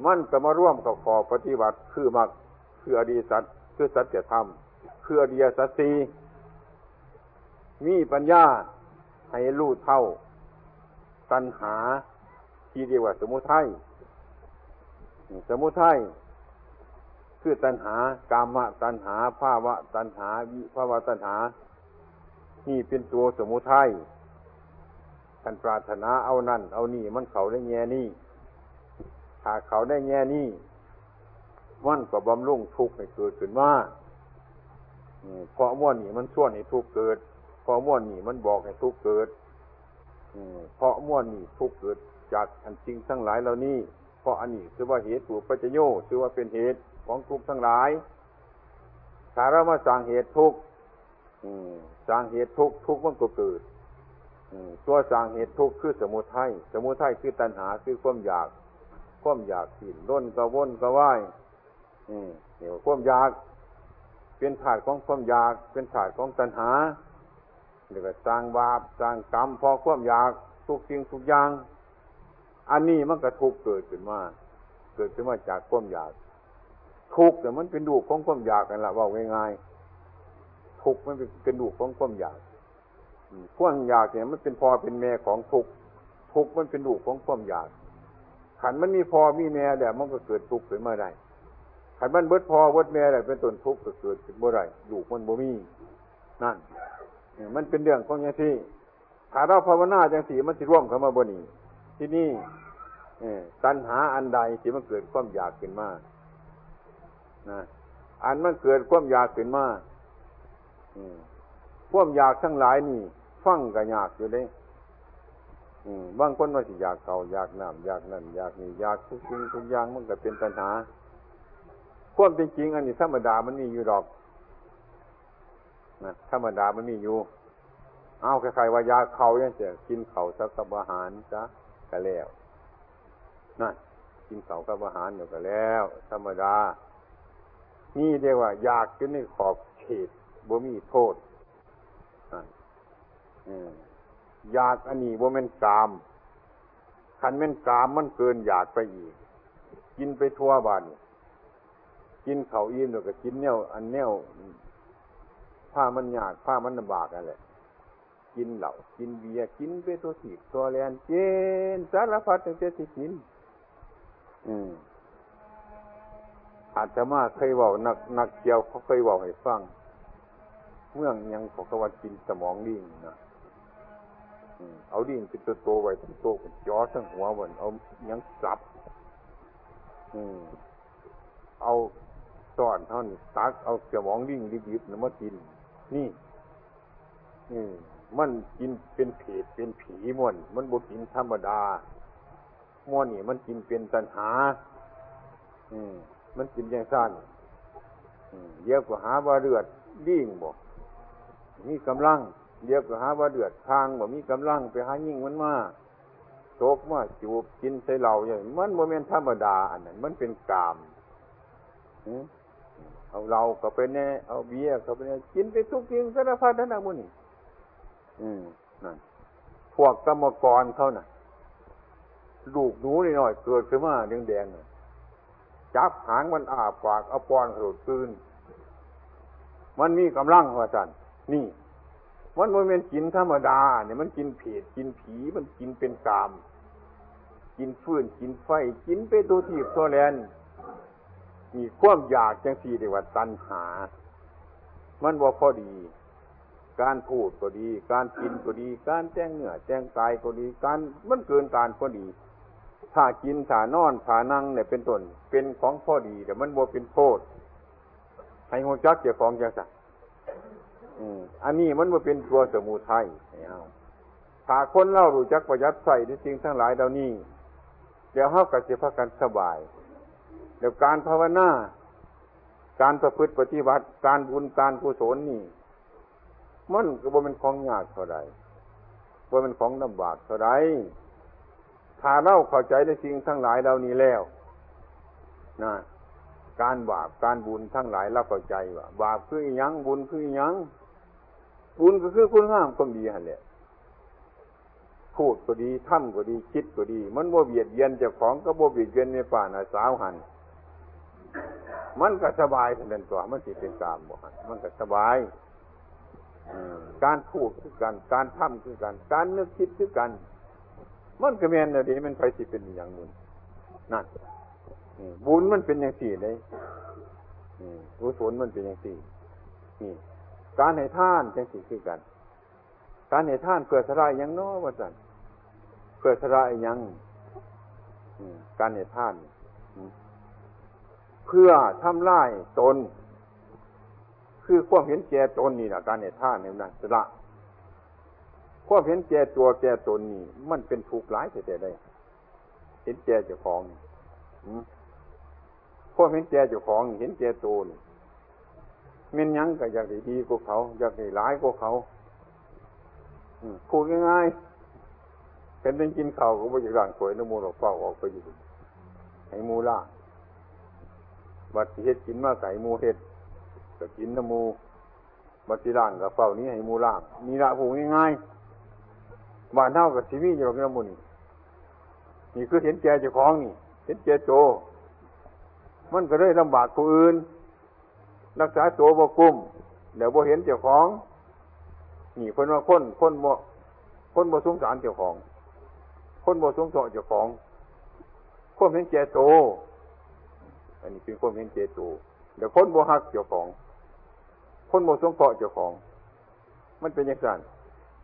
มันก็มาร่วมกับขอปฏิบัติคือมักคืออดีสัตคือสัจธรรมคืออดียสัตสีมีปัญญาให้รู้เท่า ตัณหาที่เรียกว่าสมุทัยสมุทัยคือตัณหากามะตัณหาภาวะตัณหาวิภาวะตัณหานี่เป็นตัวสมุทัย กันปรารถนาเอานั่น เอานี่ มันเขาได้แง่นี่ถ้าเขาได้แง่นี่มันก็บำรุงทุกข์ให้เกิดขึ้นมาเพราะม้วนนี่มันช่วนให้ทุกข์เกิด เพราะม้วนนี่มันบอกให้ทุกข์เกิดเพราะม้วนนี่ทุกข์เกิดจากอันจริงทั้งหลายเหล่านี้เพราะอันนี้คือว่าเหตุถูกปัจจโยคือว่าเป็นเหตุของทุกข์ทั้งหลายถ้าเรามาสร้างเหตุทุกข์สร้างเหตุทุกข์ทุกข์มันก็เกิด ตัวสร้างเหตุทุกข์คือสมุทัยสมุทัยคือตัณหาคือความอยาก ความอยากสิ่นล้นกระวนกระว่ายนี่ความอยาก เป็นถาดของความอยาก เป็นถาดของตัณหาเรียกว่าสร้างบาปสร้างกรรมพอความอยากทุกสิ่งทุกอย่าง อันนี้มันก็ทุกเกิดขึ้นมาเกิดขึ้นมาจากความอยาก ทุกแต่มันเป็นดูของความอยากกันละว่าง่ายๆทุกมันเป็นดูของความอยาก ความอยากเนี่ยมันเป็นพอเป็นแม่ของทุกทุกมันเป็นดูของความอยากขันมันมีพอมีแม่แต่มันก็เกิดทุกข์ขึ้นมาได้ขันมันเบิดพอเบิดแม่แต่เป็นต้นทุกข์ก็เกิดขึ้นเมื่อไรอยู่มันบ่มีนั่นมันเป็นเรื่องของอย่างที่ถ้าเราภาวนาจังสีมันจะร่วมเข้ามาบนนี้ ที่นี่ตัณหาอันใดที่มันเกิดความอยากขึ้นมานะอันมันเกิดความอยากขึ้นมาความอยากทั้งหลายนี่ ฟังก็ยากอยู่เลยบางคนว่าสิอยากเก่าอยากน้ำอยากนั่นอยากนี่อยากทุกสิ่งทุกอย่างมันก็เป็นปัญหาความเป็นจริงอันนี้ธรรมดามันมีอยู่ดอกนะธรรมดามันมีอยู่ เอาใครๆว่ายาเขาเนี่ยจะกินเขาสักกับอาหารจ้ะก็แล้วนั่นกินเขากับอาหารอยู่ก็แล้ว ธรรมดานี่เรียกว่า อยากจนในขอบเขตบ่มีโทษ อยากอันนี้ว่ามันกามขันมันกามมันเกินอยากไปอีก กินไปทั่วบ้านกินเขาอิ่มแล้วก็กินเนี้ยอันเนี้ยผ้ามันยากผ้ามันลำบากอะไรกินเหล่ากินเบียร์กินไปตัวสีตัวแลนเจนสารพัดตั้งแต่ที่กิน อืมอาจจะมาเคยบอกนักนักเกี่ยวเขาเคยบอกให้ฟัง เมืองยังของกวัดกินสมองดิ่งนะ เอาดิ่งเป็นตัวโตไว้ตัวโตเป็นจอทั้งหัวมันเอายังสับอืมเอาตอนเท่านี้ตักเอาสมองดิ่งดิบๆนะมากิน นี่ อืมมันกินเป็นเพดเป็นผีมวนมันบกินธรรมดาม้วนนี่มันกินเป็นตัณหา อืมมันกินอย่างสั้นเยอะกว่าหาว่าเลือดดิ่งบอกมีกำลัง เดียวก็หาว่าเดือดทางบ่มีกำลังไปหายิ่งมันมาโตกมาจูบกินใส่เหล่าอย่างมันโมเมนต์ธรรมดาอันนั้นมันเป็นกามเอาเราก็ไปแน่เอาเบียร์ก็ไปแน่กินไปทุกสิ่งสารพัดนั่นนะมุนี่อืมนั่นพวกกรรมกรเขาน่ะลูกหนูนิดหน่อยเกิดขึ้นมาแดงๆจับหางมันอาบปากเอาปอนกระโดดคืนมันมีกำลังว่าสันนี่ มันมันเป็นกินธรรมดาเนี่ยมันกินเผ็ดกินผีมันกินเป็นกาม กินฟืนกินไฟ กินไปตัวทีบตัวแลนมีความอยากจังสีเดียว่าตัณหา มันว่าพอดี การพูดก็ดี การกินก็ดี การแจ้งเนื้อแจ้งกายก็ดี การมันเกินการพอดี ถ้ากินถ้านอนถ้านั่งเนี่ยเป็นต้นเป็นของพอดีแต่มันบ่เป็นโทษให้หัวจักเจ้าของจังสัก อันนี้มันมาเป็นตัวสมุทัยถ้าคนเล่ารู้จักประยัดใส่ในสิ่งทั้งหลายเหล่านี้เดี๋ยวเขากับเจ้ากันสบาย เดี๋ยวการภาวนา การประพฤติปฏิบัติ การบุญการกุศลนี่ มันก็บ่เป็นของยากเท่าไรว่ามันของลำบากเท่าไรถ้าเราเข้าใจในสิ่งทั้งหลายเหล่านี้แล้วนะการบาปการบุญทั้งหลายเราเข้าใจว่าบาปคือยังบุญคือยัง บุญก็คือคุณงามความดีหันแหละพูดก็ดีทำก็ดีคิดก็ดี มันบ่เบียดเบียนเจ้าของก็บ่เบียดเบียนในป่านาสาวหันมันก็สบายทันตัวมันสิเป็นกามบ่หันมันก็สบายการพูดคือกันการทำคือกันการนึกคิดคือกัน มันก็แม่นเลยดีมันไปสิเป็นอย่างนึงนั่นบุญมันเป็นอย่างสี่เลยกุศลมันเป็นอย่างสี่นี่ การให้ท่านจังสี่คือกัน การให้ท่านเพื่อสลายยังน้อว่าสันเพื่อสลายยังการให้ท่านเพื่อทำลายตน คือความเห็นแก่ตนนี่แหละการให้ท่านในนั้นสละความเห็นแก่ตัวแก่ตนนี่ มันเป็นทุกข์ร้ายแต่ได้เห็นแก่เจ้าของความเห็นแก่เจ้าของเห็นแก่ตัวนี่ มันยังก็อยากได้ดีกว่าเขา อยากได้ร้ายกว่าเขาพูดง่ายๆเป็นเป็นกินข้าวก็ไม่อยากร่างสวยน้ำมูลออกเฝ้าออกไปอยู่ให้มูล่าบัดเฮ็ดกินมาไก่มูเฮ็ดก็กินน้ำมูบัดที่ร่างกับเฝ้านี้ให้มูล่างมีละผูกง่ายๆบ้านเท่ากับชีวิตอยู่กับน้ำมูนี่นี่คือเห็นแก่เจ้าของนี่ เห็นแก่โจมันก็ได้ลำบากผู้อื่น รักษาตัวบ่กุ้มเดี๋ยวบ่เห็นเจ้าของนี่คนว่าคนคนบ่คนบ่สงสารเจ้าของ คนบ่สงสารเจ้าของคนเห็นแก่โตอันนี้เป็นคนเห็นแก่โตเดี๋ยวคนบ่หักเจ้าของ คนบ่สงเคราะเจ้าของ มันเป็นอย่างนั้น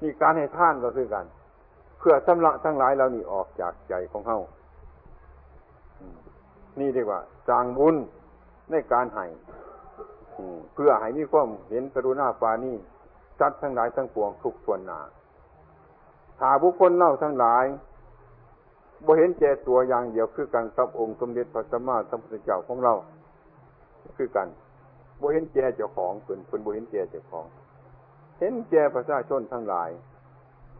นี่การให้ท่านก็คือกัน เพื่อสำลักทั้งหลายเรานี่ออกจากใจของเฮานี่ดีกว่าจางบุญในการให้ เพื่อให้มีความเห็นกรุณาปานี่จัดทั้งหลายทั้งปวงทุกส่วนหนาถ้าบุคคลเล่าทั้งหลายบ่เห็นแก่ตัวอย่างเดียวคือกันกับองค์สมเด็จพระสัมมาสัมพุทธเจ้าของเรา คือกันบ่เห็นแก่เจ้าของเป็นเป็นบ่เห็นแก่เจ้าของ เห็นแก่ประชาชนทั้งหลาย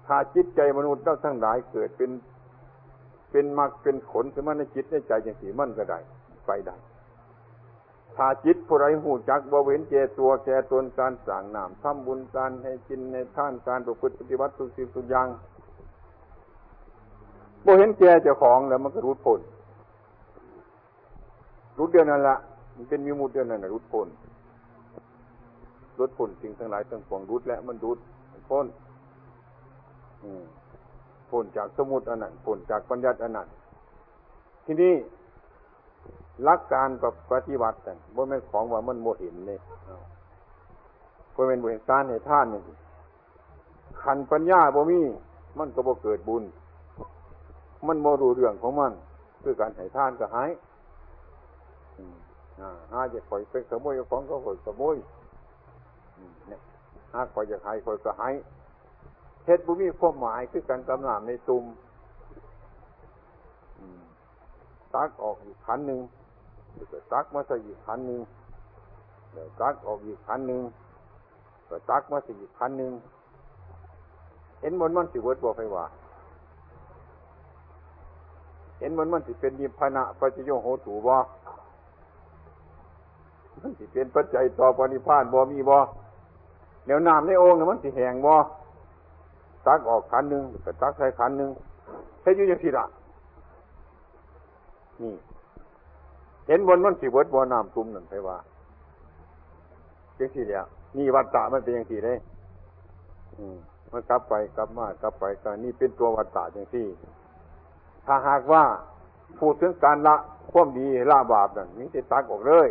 ถ้าจิตใจมนุษย์เราทั้งหลายเกิดเป็นเป็นมรรคเป็นผลสมาในจิตในใจอย่างสีมันก็ได้ไปได้ ถ้าจิตผู้ไรหูจักบ่เวนเจตัวแก่ตนการสั่งนามทำบุญการให้กินในท่านการประพฤติปฏิบัติทุสิ่งทุอย่างบ่เห็นแก่เจ้าของแล้วมันก็รุดพ้นรุดเดียวนั่นละมันเป็นมีมุดเดียวนั่นละรุดพ้นรุดพ้นสิ่งทั้งหลายทั้งปวงรุดและมันรุดพ้นพ้นจากสมุดอันนั้นพ้นจากปัญญาอันนั้นทีนี้ ลักการกับปฏิบัติแต่บ่แม่นของว่ามันโมเห็นเลยบ่เป็นบุญการในท่านนี่ขันปัญญาบ่มีมันก็บ่เกิดบุญ มันโมรู้เรื่องของมันคือการให้ท่านก็หายหาจะคอยเป็นขโมยของก็คอยขโมยเนี่ยหาคอยจะหายคอยก็หายเฮ็ดบุมีความหมายคือการกำนามในตุ่มตักออกอีกขันหนึ่ง ก็ตักมาใส่อีกขันหนึ่งเดี๋ยวตักออกอีกขันหนึ่งก็ตักมาใส่อีกขันหนึ่งเห็นมันมันสิเวิร์ดบอกไปว่า เห็นมันมันสิเป็นยิพนะปัจจโยโหตูบ่มันสิเป็นปัจจัยต่อปณิพานบ่มีบ่เดี๋ยวน้ำในโอ่งมันสิแหงบ่ตักออกขันหนึ่งก็ตักใส่ขันหนึ่งใช้ยุ่ยังสิละนี่ เห็นบนมันสีเวิร์ดบนน้ำทุ่มนั่นไปว่าจังสี่เนี่ยนี่วัฏฏะมันเป็นอย่างสี่เลยมันกลับไปกลับมากลับไปก็นี่เป็นตัววัฏฏะจังสี่ ถ้าหากว่าพูดถึงการละความดีละบาปนั่นมิแต่ตักออกเลย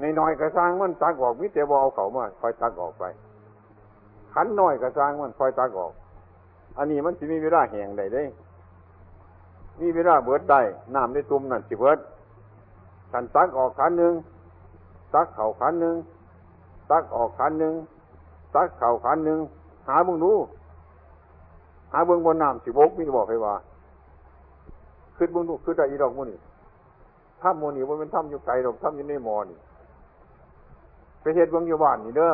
ในน้อยกระซังมันตักออกมิแต่บเอาเขามาคอยตักออกไปขันน้อยกระซังมันคอยตักออก อันนี้มันจะมีเวลาแห่งใดได้ มีเวลาเบิดได้น้ำในตุ่มนั่นสิเบิด ขันตักออกขันหนึ่งตักเข่าขันหนึ่งตักออกขันหนึ่งตักเข่าขันหนึ่งหาเบื้องดูหาเบื้องบนน้ำสิบกมีบอกให้ว่าขึ้นเบื้องดูขึ้นได้อีดอกมูนี่ถ้ำมูนี่ว่าเป็นถ้ำอยู่ไกลดอกถ้ำอยู่ในมอนี่ไปเหตุเบื้องอยู่บ้านนี่เด้อ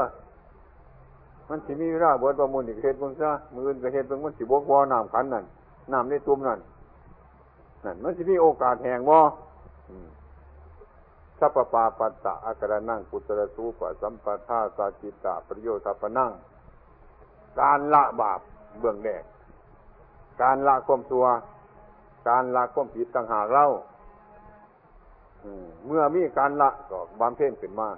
มันสิมีเวลาเบิดประมูลอีกเฮ็ดเบิ่งซะมืออื่นก็เฮ็ดเบิ่งมันสิบกบ่น้ำขันนั่นน้ำในตุ้มนั่นนั่นมันสิมีโอกาสแห่งบ่ สัพปาปัตตะอาการนั่งปุตระสูปสัมปทาสาจิตตะประโยชน์ปนั่ง การละบาปเบื้องแรกการละความชั่วการละความผิดต่างหากเล่าเมื่อมีการละก็บำเพ็ญขึ้นมา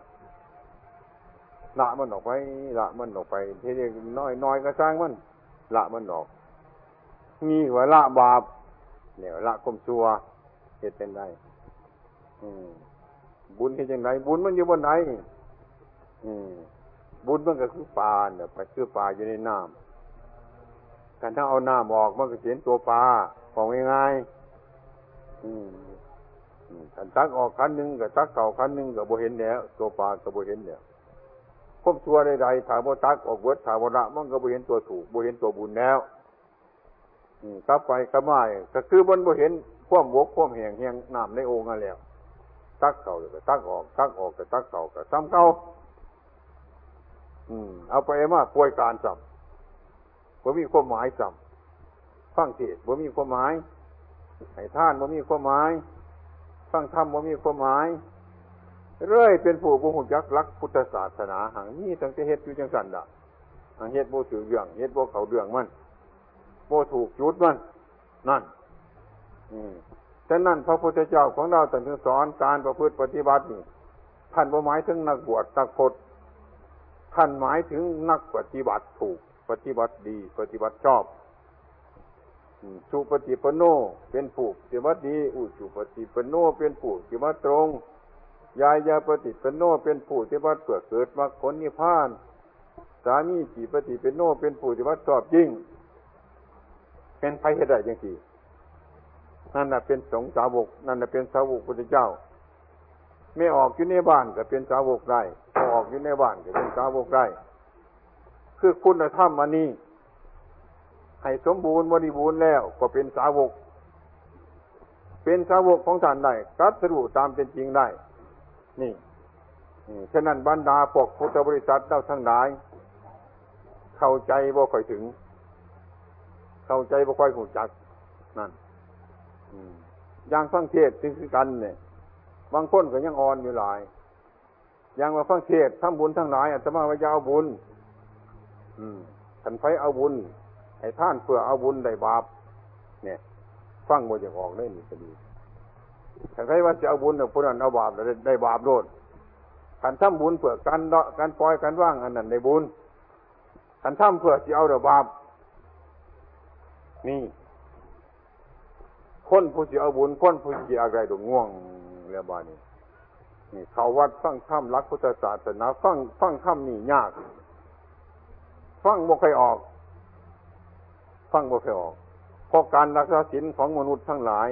ละมันออกไปละมันออกไปเทีน้อยน้อยก็สร้างมัน ละมันออกมีว่าละบาปเนี่ยละความชั่วเหตุเป็นไร บุญเป็นยังไงบุญมันอยู่บนไหนบุญมันก็คือปลาเนี่ยไปคือปลาอยู่ในน้ำการถ้าเอาน้ำออกมันก็เห็นตัวปลาของง่ายๆกันตักออกคันหนึ่งกับตักเก่าคันหนึ่งกับโบเห็นแล้วตัวปลากับโบเห็นเนี่ยควบตัวใดๆถามว่าตักออกเวิร์ดถามว่าละมันก็บ่เห็นตัวถูกบ่เห็นตัวบุญแล้วกลับไปก็ไม่ก็คือมันบ่เห็นควมวกควมแห่งแห่งน้ำในโอ่งนั่นแล้ว ตักเก่าก็ตักออก ตักออกก็ตักเก่าก็ซ้ำเก่าอืม เอาไปมาป่วยการจับบ่มีความหมายจับฟังเทศบ่มีความหมายให้ท่านบ่มีความหมาย ฟังธรรมบ่มีความหมาย เรื่อยเป็นผู้บุหุจักรักพุทธศาสนาหังนี่ตั้งแต่เฮ็ดอยู่จังสันดะหังเฮ็ดโบถือเรื่องเฮ็ดโบเขาเรื่องมันโบถูกยุดมันนั่น อืม ฉะนั้นพระพุทธเจ้าของเราตรัสสอนการประพฤติปฏิบัตินี่ท่านหมายถึงนักบวชนักพจท่านหมายถึงนักปฏิบัติถูก ปฏิบัติดี ปฏิบัติชอบสุปฏิปโนเป็นผู้ปฏิบัติดีอุจุปฏิปโนเป็นผู้ปฏิบัติตรงยายยาปฏิปโนเป็นผู้ที่วัดเกิดเกิดมาคนนิพพาน สามีจีปฏิปโนเป็นผู้ที่วัดสอบจริงเป็นไพเหตุใดยังสี่ นั่นน่ะเป็นสงสาวก นั่นน่ะเป็นสาวกพุทธเจ้า ไม่ออกอยู่ในบ้านก็เป็นสาวกได้ออกอยู่ในบ้านก็เป็นสาวกได้ คือคุณธรรมอันนี้ให้สมบูรณ์บริบูรณ์แล้วก็เป็นสาวก เป็นสาวกของท่านได้กัดสรุตามเป็นจริงได้ นี่ฉะนั้นบรรดาพวกพุทธบริษัทเจ้าทั้งหลาย เข้าใจบ่ค่อยถึง เข้าใจบ่ค่อยหูจักนั่น อย่างฟังเทศถึงคือกันเนี่ยบางคนก็ยังอ่อนอยู่หลาย อย่างว่าฟังเทศทำบุญทั้งหลายอาตมาว่ายาวบุญ อืมขันไฟเอาบุญให้ท่านเพื่อเอาบุญได้บาป เนี่ย ฟังโมจะออกได้นี่ก็ดีถ้าใครว่าจะเอาบุญเนี่คนนั้นเอาบาปได้บาปโดนการทำบุญเพื่อการเนาะการปล่อยการว่างอันนั้นในบุญการทำเพื่อจะเอาเดบาปนี่ คนผู้จะเอาบุญคนผู้จะอะไรดงง่วงเรียบานี่นี่เขาวัดฟังธรรมรักพุทธศาสนาฟังฟังธรรมนี่ยาก ฟังบ่เคยออก ฟังบ่เคยออกเพราะการรักษาศีลของมนุษย์ทั้งหลาย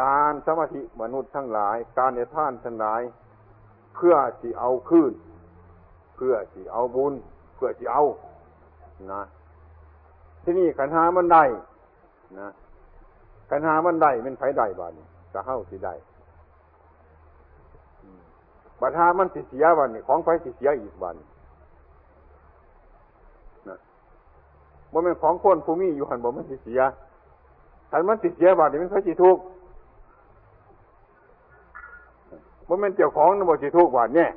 การสมาธิมนุษย์ทั้งหลาย การในท่านทั้งหลาย เพื่อที่เอาคืนเพื่อที่เอาบุญ เพื่อที่เอา นะ ที่นี่ขันหามันได้นะ ขันหามันได้เป็นไผได้บ้านจะเข้าสิได้บัตหามันสิเสียวันนี้ของไฟสิเสียอีกวันนะบ่เป็นของคนภูมิอยู่หันบ่มันสิเสียขันมันสิเสียวันนี้มันไฟสิทุกข์มันเป็นเจ้าของนะบ่สิทุกบาทเนี่ย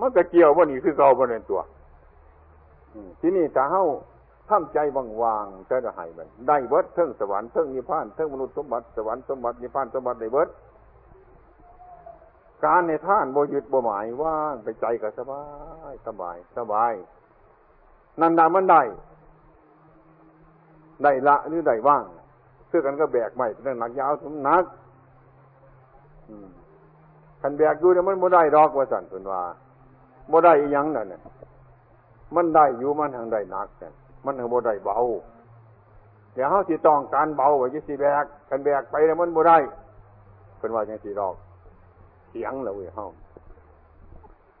มันก็เกี่ยวว่านี่คือเก่าบ่เป็นตัวที่นี่ถ้าเฮา ทำใจบางวางจะให้มันได้เบิดเทิงสวรรค์เทิงนิพพานเทิงมนุษย์สมบัติสวรรค์สมบัตินิพพานสมบัติได้เบิดการในท่านบ่ยึดบ่หมายว่างไปใจก็สบายสบายสบาย นันดามันได้ ได้ละหรือได้ว่างเพื่อกันก็แบกไม่เป็นหนักยาวสมนักขันแบกอยู่เนี่ยมันโมได้ดอกว่าสันเป็นว่าโมได้ยังนั่นเนี่ยมันได้อยู่มันทางได้นักเนี่ย มันทางโมได้เบาเดี๋ยวเขาสิต้องการเบาไว้จะสิแบกขันแบกไปแล้วมันโมได้เป็นว่าอย่างสีดอกเสียงเลยเฮา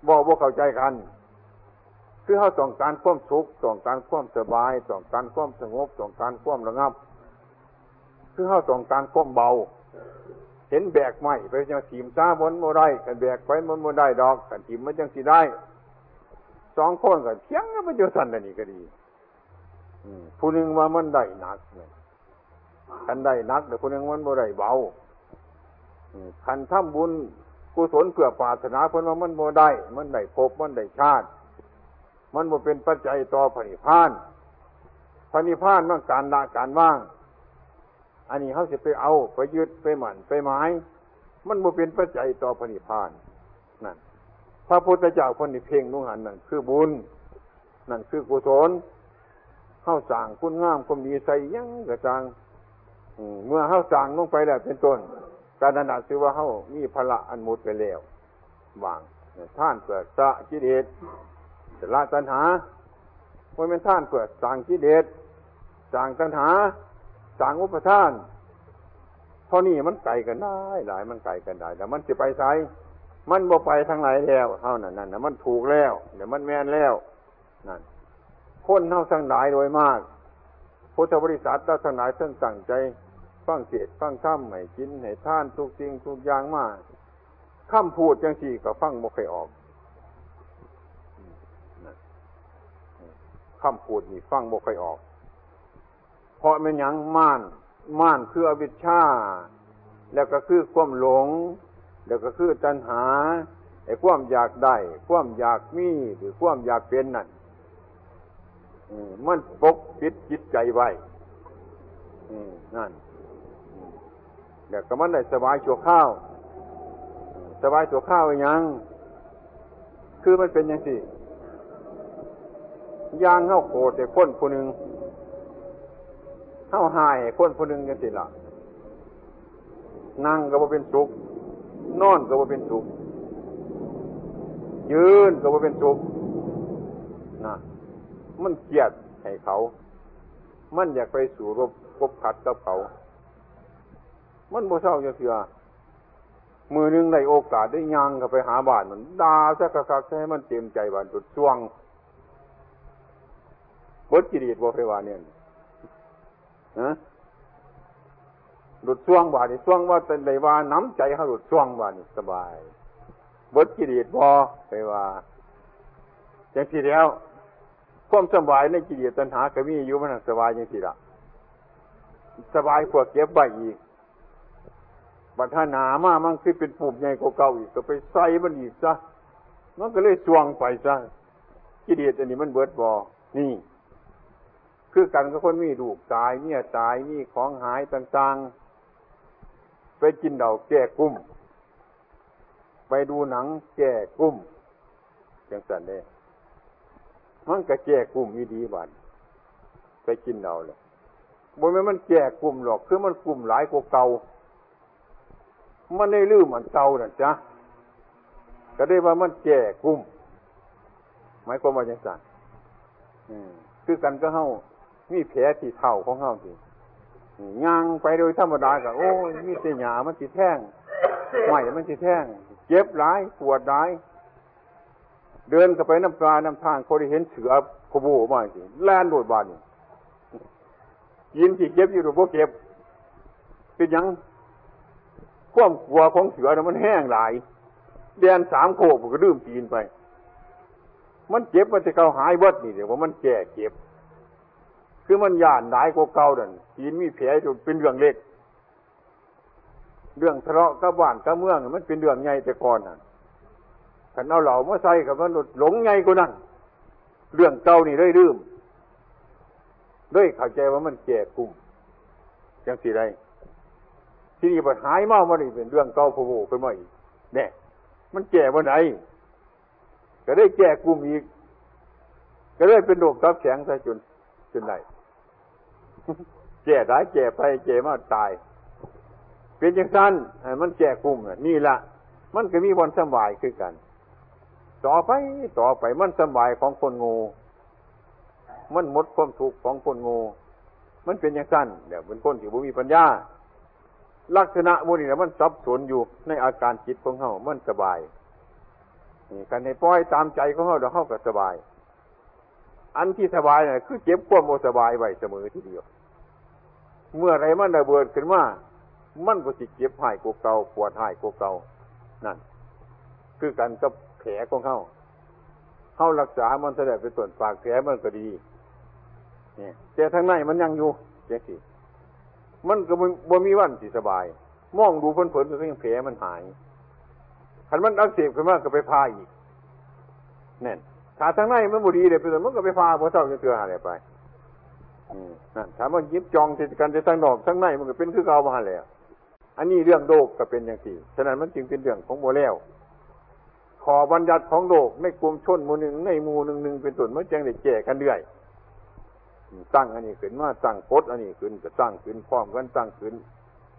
บอกว่าเข้าใจกัน คือเขาต้องการความสุขต้องการความสบายต้องการความสงบต้องการความระงับ คือเขาต้องการความเบา เห็นแบกไม้ไปจังสีมซาบนโมได้กันแบกไปมันโมได้ดอกกันทีมมันจังสีได้สองคนก็เที่ยงกันไปจอสันนี่ก็ดี ผู้หนึ่งว่ามันได้หนักเลยคันได้หนักแต่ผู้หนึ่งมันบ่ได้เบาคันทำบุญกุศลเพื่อปรารถนาเพิ่นว่ามันบ่ได้ มันได้ภพมันได้ชาติ มันบ่เป็นปัจจัยต่อผลิพานผลิพานมันการละการว่าง อันนี้เขาจะไปเอาไปยึดไปหมันไปหมายมันบ่เป็นปัจจัยต่อผลิพานนั่นพระพุทธเจ้าคนนี้เพ่งนุ่งหันนั่นคือบุญ นั่นคือกุศล เข้าสั่งคุณงามความดีใส่ยังกระจังเมื่อเข้าสั่งลงไปแล้วเป็นต้น การนัดซื้อว่าเข้ามีพละอันมุดไปแล้ววางท่านเกิดสะกิเลสจะละตัณหาว่าเป็นท่านเกิดสั่งกิเลสสั่งตัณหาสั่งอุปทานเท่านี้มันไก่กันได้หลายมันไก่กันได้แต่มันจะไปไสมันบ่ไปทางไหนแล้วเท่านั้นนั่นมันถูกแล้วเดี๋ยวมันแม่นแล้วนั่น คนเท่าทั้งหลายโดยมากพุทธบริษัทเท่าทั้งหลายท่านสั่งใจฟังเสียฟังข้ามให้กินให้ท่านทุกสิ่งทุกอย่างมากข้ามพูดจังสี่ก็ฟังบ่เคยออกข้ามพูดนี่ฟังบ่เคยออก เพราะมันยังม่านม่านคืออวิชชา แล้วก็คือความหลง แล้วก็คือตัณหาไอ้ความอยากได้ ความอยากมีหรือความอยากเป็นนั่น มันปกปิดจิตใจไว้นั่นเดี๋ยวก็มันได้สบายชั่วข้าว สบายชั่วข้าวยัง คือมันเป็นยังสิยางเข้าโกรธแต่คนคนหนึ่งเข้าหายคนคนหนึ่งยังสิละนั่งก็บ่เป็นสุขนอนก็บ่เป็นสุขยืนก็บ่เป็นสุข มันเกลียดให้เขา มันอยากไปสู่รบกบขัดกับเขา มันบ่เศร้าจะเสือมือนึงในโอกาสได้ยังกับไปหาบ้านมันดาสักคักให้มันเต็มใจบ้านจุดช่วงบดกิริตบ่เพวาเนี่ยฮะหลุดช่วงบานี่ช่วงว่าเป็นว่าน้ำใจเขาหลุดช่วงบานี่สบายบดกิริตบ่ไปว่าจังทีเดียว ความสบายในกิเลสตัณหาก็มีอยู่มันสบายยังสิละสบายกว่าเก็บใบอีกบัดถ้าหนามามันคือเป็นปุ่มใหญ่กว่าเก่าอีกก็ไปใส่มันอีกซะมันก็เลยจวงไปซะกิเลสอันนี้มันเบิดบอนี่ คือกันก็คนมีลูกตายเนี่ยตายนี่ของหายต่างๆ ไปกินเดาแก้กุ้ม ไปดูหนังแก้กุ้มอย่างสันเด้ มันก็แก้กุ้มมีดีบัดไปกินเดาเลยบนไม่มันแก้กุ้มหรอก คือมันกุ้มหลายกว่าเก่า มันได้ลืมมันเก่าน่ะจ้ะก็ได้ว่ามันแก่กุ้มหมายความว่าอย่างไรคือกันก็เฮามีแผลที่เท่าของเฮาสิย่างไปโดยธรรมดาก็โอ้ยมีเสียหยามันสิแท่งไม่มันสิแท่ง เจ็บหลายปวดหลาย เดินกับไปน้ำปลาน้ำทางคนที่เห็นเสือขบูมาสิแล่นโดดบานยินที่เจ็บอยู่หรือบ่เจ็บ เป็นยังความกลัวของเสือนะมันแห้งหลายเดนสามโคกมันก็ดื่มปีนไป มันเจ็บมันจะเกาหายวัดนี่เดี๋ยวว่ามันแก่เจ็บ คือมันย่านหลายกว่าเก่าดันปีนมีแผลจนเป็นเรื่องเล็ก เรื่องทะเลาะกับบ้านกับเมือง มันเป็นเรื่องใหญ่แต่ก่อนน่ะ ขันเอาเหล่ามาใส่กับมนหลงใหญ่กว่านั้นเรื่องเก่านี่ได้ดื่มด้วยเข้าใจว่ามันแก่กลุ่มยังสิได้ที่นี่ปัญหายมากมันนี่เป็นเรื่องเก่าโผล่ขึ้นมาอีกเนี่ยมันแก่วันไหน ก็ได้แก่กลุ่มอีก ก็ได้เป็นโรคตับแข็งซะจนจนไหนแก่ได้แก่ไปแก่มาตาย เป็นอย่างนั้นมันแก่กลุ่มนี่ละมันก็มีวันสบายคือกัน ต่อไปต่อไปมันสบายของคนงูมันหมดความทุกข์ของคนงูมันเป็นอย่างนั้นเดี๋ยวเป็นคนที่บุมีปัญญา ลักษณะมูนี่มันสับสนอยู่ในอาการจิตของเขามันสบายนี่กันในปล่อยตามใจของเขาเดี๋ยวเขาก็สบาย อันที่สบายเนี่ยคือเจ็บความโมสบายไว้เสมอทีเดียว เมื่อไรมันระเบิดขึ้นมามันก็จิเจ็บหายกเก่าปวดหายกเก่านั่น คือกันกับ ผลของเขาเข้ารักษามันแสดงไปตรวจปากแผลมันก็ดีเนี่ยแต่ทางในมันยังอยู่เจ๊สิมันก็บ่มีวันสิสบายมองดูผลๆก็ยังแผลมันหายขันมันอักเสบขึ้นมาก็ไปพาอีกแน่นถ้าทางในมันบุดีเลยไปตรวจมันก็ไปพาพอเท่าจะเตืออะไรไปนั่นถามว่ายิบจองติดกันจะทั้งนอกทั้งในมันก็เป็นคือเก่ามาแล้ว อันนี้เรื่องโลกก็เป็นอย่างที่ฉะนั้นมันจึงเป็นเรื่องของโมแล้ว ขอบัญญัติของโลกในกลุ่มชนหมู่หนึ่งในหมู่หนึ่งหนึ่งเป็นส่วนมันจังได้แก่กันเรื่อยตั้งอันนี้ขึ้นมาตั้งกฎอันนี้ขึ้นจะตั้งขึ้นพร้อมกันตั้งขึ้น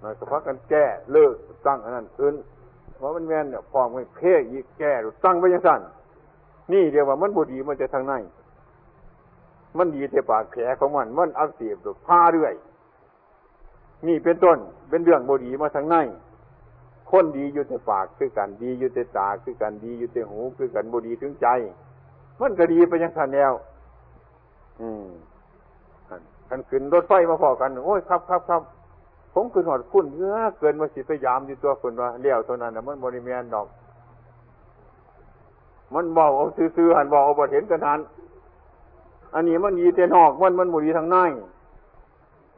หน่อยก็พักกันแก้เลิกตั้งอันนั้นขึ้นเพราะมันแม่นเนี่ยพร้อมกันเพ่ยีแก้ตั้งไว้ยังสั้นนี่เดียวว่ามันบุดีมันจะทางในมันดีแต่ปากแผลของมัน มันอักเสบผ้าเรื่อย นี่เป็นต้นเป็นเรื่องบดีมาทางใน คนดีอยู่แต่ปากคือกันดีอยู่แต่ตาคือกันดีอยู่แต่หู คือกันบดีถึงใจ มันก็ดีไปยังทันแล้ว อืมกันขึ้นรถไฟมาพอกัน โอ้ยครับครับครับผมขึ้นหอดคุณเยอเกินมาสิพยายามอยู่ตัวคนว่าเลี้ยวตัวนั้นนะมันบริเวณดอก มันบอกเอาซื้อหันบอกเอาบทเห็นกันทันอันนี้มันดีแต่นอกมันมันบุรีทางใน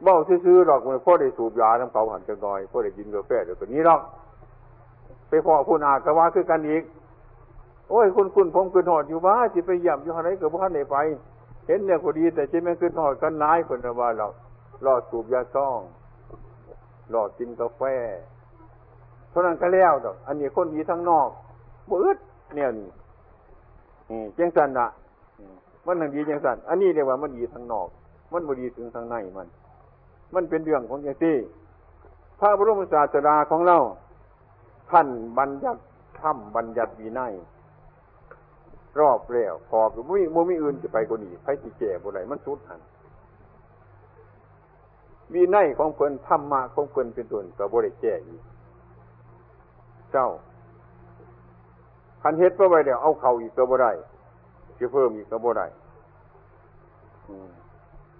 เบ้าซื้อๆหรอกมันพ่อได้สูบยาน้ำเขาหันจะงอยพ่อได้กินกาแฟเดี๋ยวตัวนี้หรอก ไปพอคุณอากว่าคือกันอีก โอ้ยคุณคุณผมคืนหอดอยู่ว่าจิไปหย่ำอยู่อะไรกับพ่านไหนไป เห็นเนี่ยก็ดี แต่จิไม่คืนหอดกันร้ายคนว่าเราหลอดสูบยาซ่องหลอดกินกาแฟเท่านั้นก็แล้วดอก อันนี้คนดีทั้งนอกบืดเนี่ยนี่เจ้งสันละมันทางดีอย่างสันอันนี้เรียกว่ามันดีทางนอก มันบดีถึงทางในมัน มันเป็นเรื่องของอย่างที่พระบรมศาสดาของเรา ท่านบัญญัติธรรมบัญญัติวินัยรอบแล้วพอคือมีมืมีอื่นจะไปกว่านี้ไปที่แก่บ่ไรมันสุดหันวินัยของเพิ่นธรรมะของเพิ่นเป็นตัวกับบริแก่อีกเจ้าคันเฮ็ดเพื่อไว้เดี๋ยวเอาเข่าอีกก็บ่ได้จะเพิ่มอีกก็บ่ได้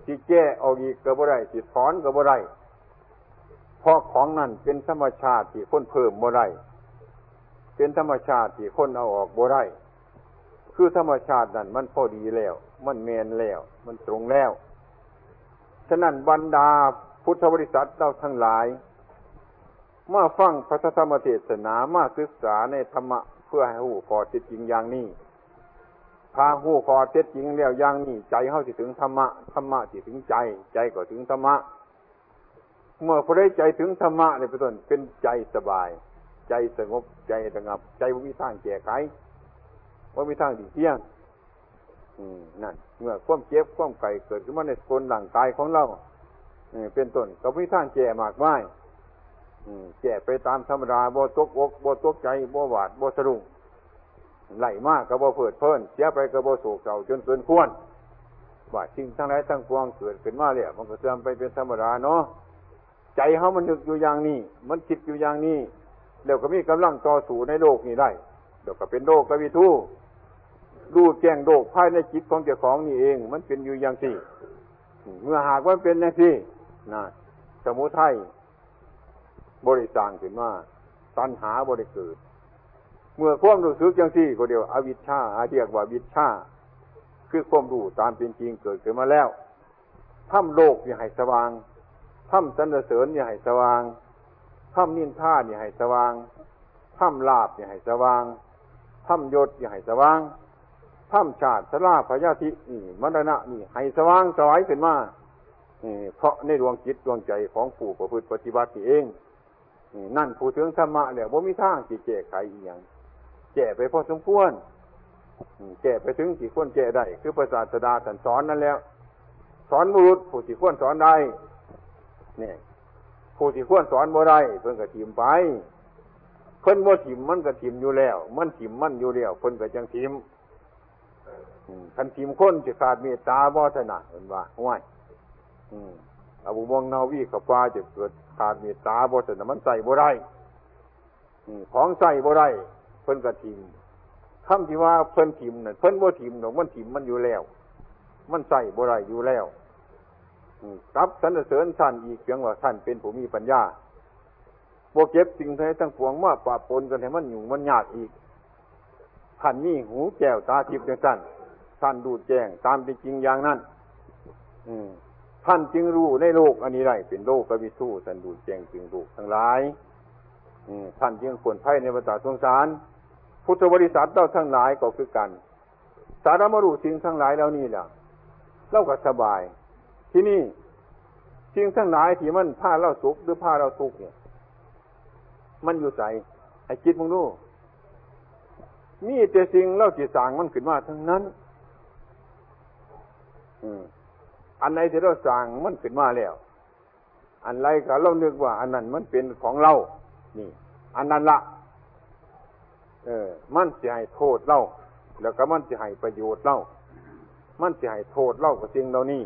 ที่แก้เอาอีกก็บ่ได้ที่ถอนก็บ่ได้ เพราะของนั่นเป็นธรรมชาติที่คนเพิ่มบ่ได้เป็นธรรมชาติที่คนเอาออกบ่ได้คือธรรมชาตินั่นมันพอดีแล้ว มันแมนแล้ว มันตรงแล้ว ฉะนั้นบรรดาพุทธบริษัทเราทั้งหลาย มาฟังพระธรรมเทศนามาศึกษาในธรรมะเพื่อให้หูพอจิตจริงอย่างนี้พาหูคอเท็จจริงแล้วอยังนี่ใจเข้าถึงธรรมะธรรมะถึงใจ ใจก็ถึงธรรมะ เมื่อพอได้ใจถึงธรรมะเนี่ยเป็นต้นเป็นใจสบาย ใจสงบใจสงับ ใจว่ามีทางแก้ไขว่ามีทางดีเที่ยงนั่นเมื่อความเจ็บความไก่เกิดขึ้นมาในคนหลังกายของเราเป็นต้นก็มีทางแก้มากมายแก้ไปตามธรรมดาบ่ตกอกบ่ตกใจบ่หวาดบ่สะดุ้งไหลมากกระโบเผิดเพิ่นเสียไปกระโบโศกเก่าจนเกินควรว่าสิ่งทั้งหลายทั้งปวงเกิดขึ้นมาเนี่ยมันก็เสื่อมไปเป็นธรรมดาเนาะ ใจเขามันนึกอยู่อย่างนี้ มันคิดอยู่อย่างนี้เดี๋ยวก็มีกำลังต่อสู้ในโลกนี้ได้เดี๋ยวก็เป็นโลกกวิทูรูแจ้งโลกภายในจิตของเจ้าของนี่เอง มันเป็นอยู่อย่างที่เมื่อหากว่าเป็นอย่างที่นะสมุทัยบริสารขึ้นมาตัณหาบริเกิด เมื่อความรู้สึกอย่างที่ก็เดียวอวิชชาอาเรียกว่าวิชาคือความรู้ตามเป็นจริงเกิดขึ้นมาแล้วทำโลกอย่าให้สว่าง ทำสรรเสริญอย่าให้สว่างทำนินท่าอย่าให้สว่างทำลาบอย่าให้สว่างทำยศอย่าให้สว่างทำชาติสลาพยาธินี่มรณะนี่ให้สว่างสวายขึ้นมาเพราะในดวงจิตดวงใจของผู้ประพฤติปฏิบัติเองนั่นผู้ถึงธรรมะเนี่ยว่ามีทางที่แก้ไขอีกอย่างแก่ไปพอสมควรแก่ไปถึงที่ควรแก่ได้ คือประสาทดาสันสอนนั่นแล้ว สอนบุรุษผู้ที่ควรสอนได้ เนี่ยผู้ที่ควรสอนบ่ได้เพิ่นก็ทิมไป เพิ่นบ่ทิมมันก็ทิมอยู่แล้ว มันทิมมันอยู่แล้วเพิ่นก็จังทิมคันทิมคนจะขาดเมตตาบ่ถนัดเห็นว่าห่วยอาบุมองนาวีกับฟ้าจะเกิดขาดเมตตาบ่ถนัดมันใส่บ่ได้ของใส่บ่ได้เพิ่นกระทิมคำที่ว่าเพิ่นทิมเนี่ยเพิ่นบ่ทิมหนอกมันทิมมันอยู่แล้ว มันใส่บ่ไรอยู่แล้ว กับสรรเสริญท่านอีกเพียงว่าท่านเป็นผู้มีปัญญาโบเก็บสิ่งใดทั้งปวงมาปะปนกันให้มันอยู่มันยากอีกท่านนี่หูแก้วตาทิพย์จังสั้นท่านดูแจ้งตามเป็นจริงอย่างนั้น อืมท่านจึงรู้ในโลกอันนี้ได้เป็นโลกกวิทูท่านดูแจ้งจึงโลกทั้งหลายอืมท่านจึงควรไพ่ในวัฏสงสาร พุทธบริษัทเราทั้งหลายก็คือกัน สารมรุสิ่งทั้งหลายแล้วนี่แหละเล่าก็สบาย ที่นี่สิ่งทั้งหลายที่มันผ้าเราสุขหรือผ้าเราทุกข์เนี่ย มันอยู่ใส่ไอ้คิดมึงดูมีแต่สิ่งเล่าจีสางมันขึ้นมาทั้งนั้น อืมอันไหนที่เราสั่งมันขึ้นมาแล้ว อันไรก็เรานึกว่า อันนั้นมันเป็นของเรา นี่ อันนั้นละเออ มันจะให้โทษเราแล้วก็มันจะให้ประโยชน์เรามันจะให้โทษเล่ากับสิ่งเหล่านี้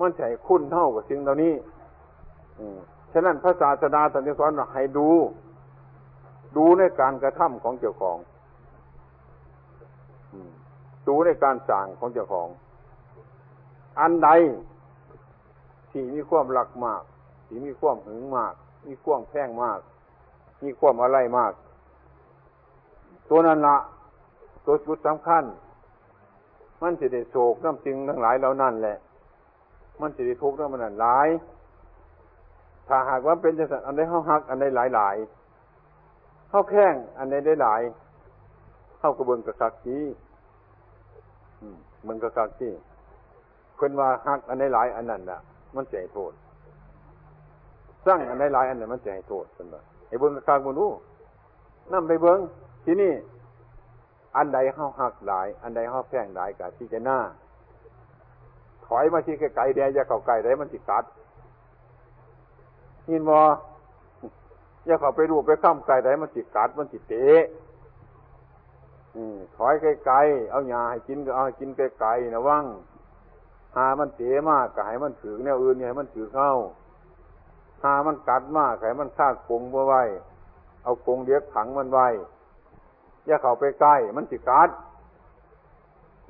มันจะให้คุณเท่ากับสิ่งเหล่านี้ฉะนั้นพระศาสดาสันติสอนว่าให้ดู ดูในการกระทำของเจ้าของดูในการสั่งของเจ้าของ อันใดที่มีความหลักมาก ที่มีความหึงมาก มีความแพ่งมาก มีความอะไรมาก ตัวนั้นละตัวจุดสำคัญ มันจะได้โศกน้ำจริงทั้งหลายเหล่านั้นแหละ มันจะได้ทุกข์น้ำมันนั้นหลาย ถ้าหากว่าเป็นจะอันใดเข้าหัก อันใดหลายหลายเข้าแข้งอันใดได้หลายเข้ากระเบื้องกระสักทีมันก็สักที่คนว่าหัก อันใดหลาย อันนั้นน่ะ มันจะให้โทษสร้างอันใดหลายอันนั้นมันจะให้โทษเป็นแบบไอ้เบิ้งกระสักบนรู้นั่นไปเบิ้งที่นี่อันใดเข้าหักหลาย อันใดเข้าแพงหลายกับที่จะหน้า อยมาที่ไกลๆแดงจะเข้าไกลได้มันจิกัดยินบออย่าเข้าไปรูปไปข้ามไกลได้มันจิกัดมันจิเตะถอยไกลๆเอาหญ้าให้กินก็เอาให้กินไกลๆนะว่างหามันเตะมากก็ให้มันถือแนวอื่นเนี่ยให้มันถือเข้าหามันกัดมากให้มันฆ่ากงไว้ เอากงเดียกขังมันไว้อย่าเข้าไปใกล้ มันจิกัด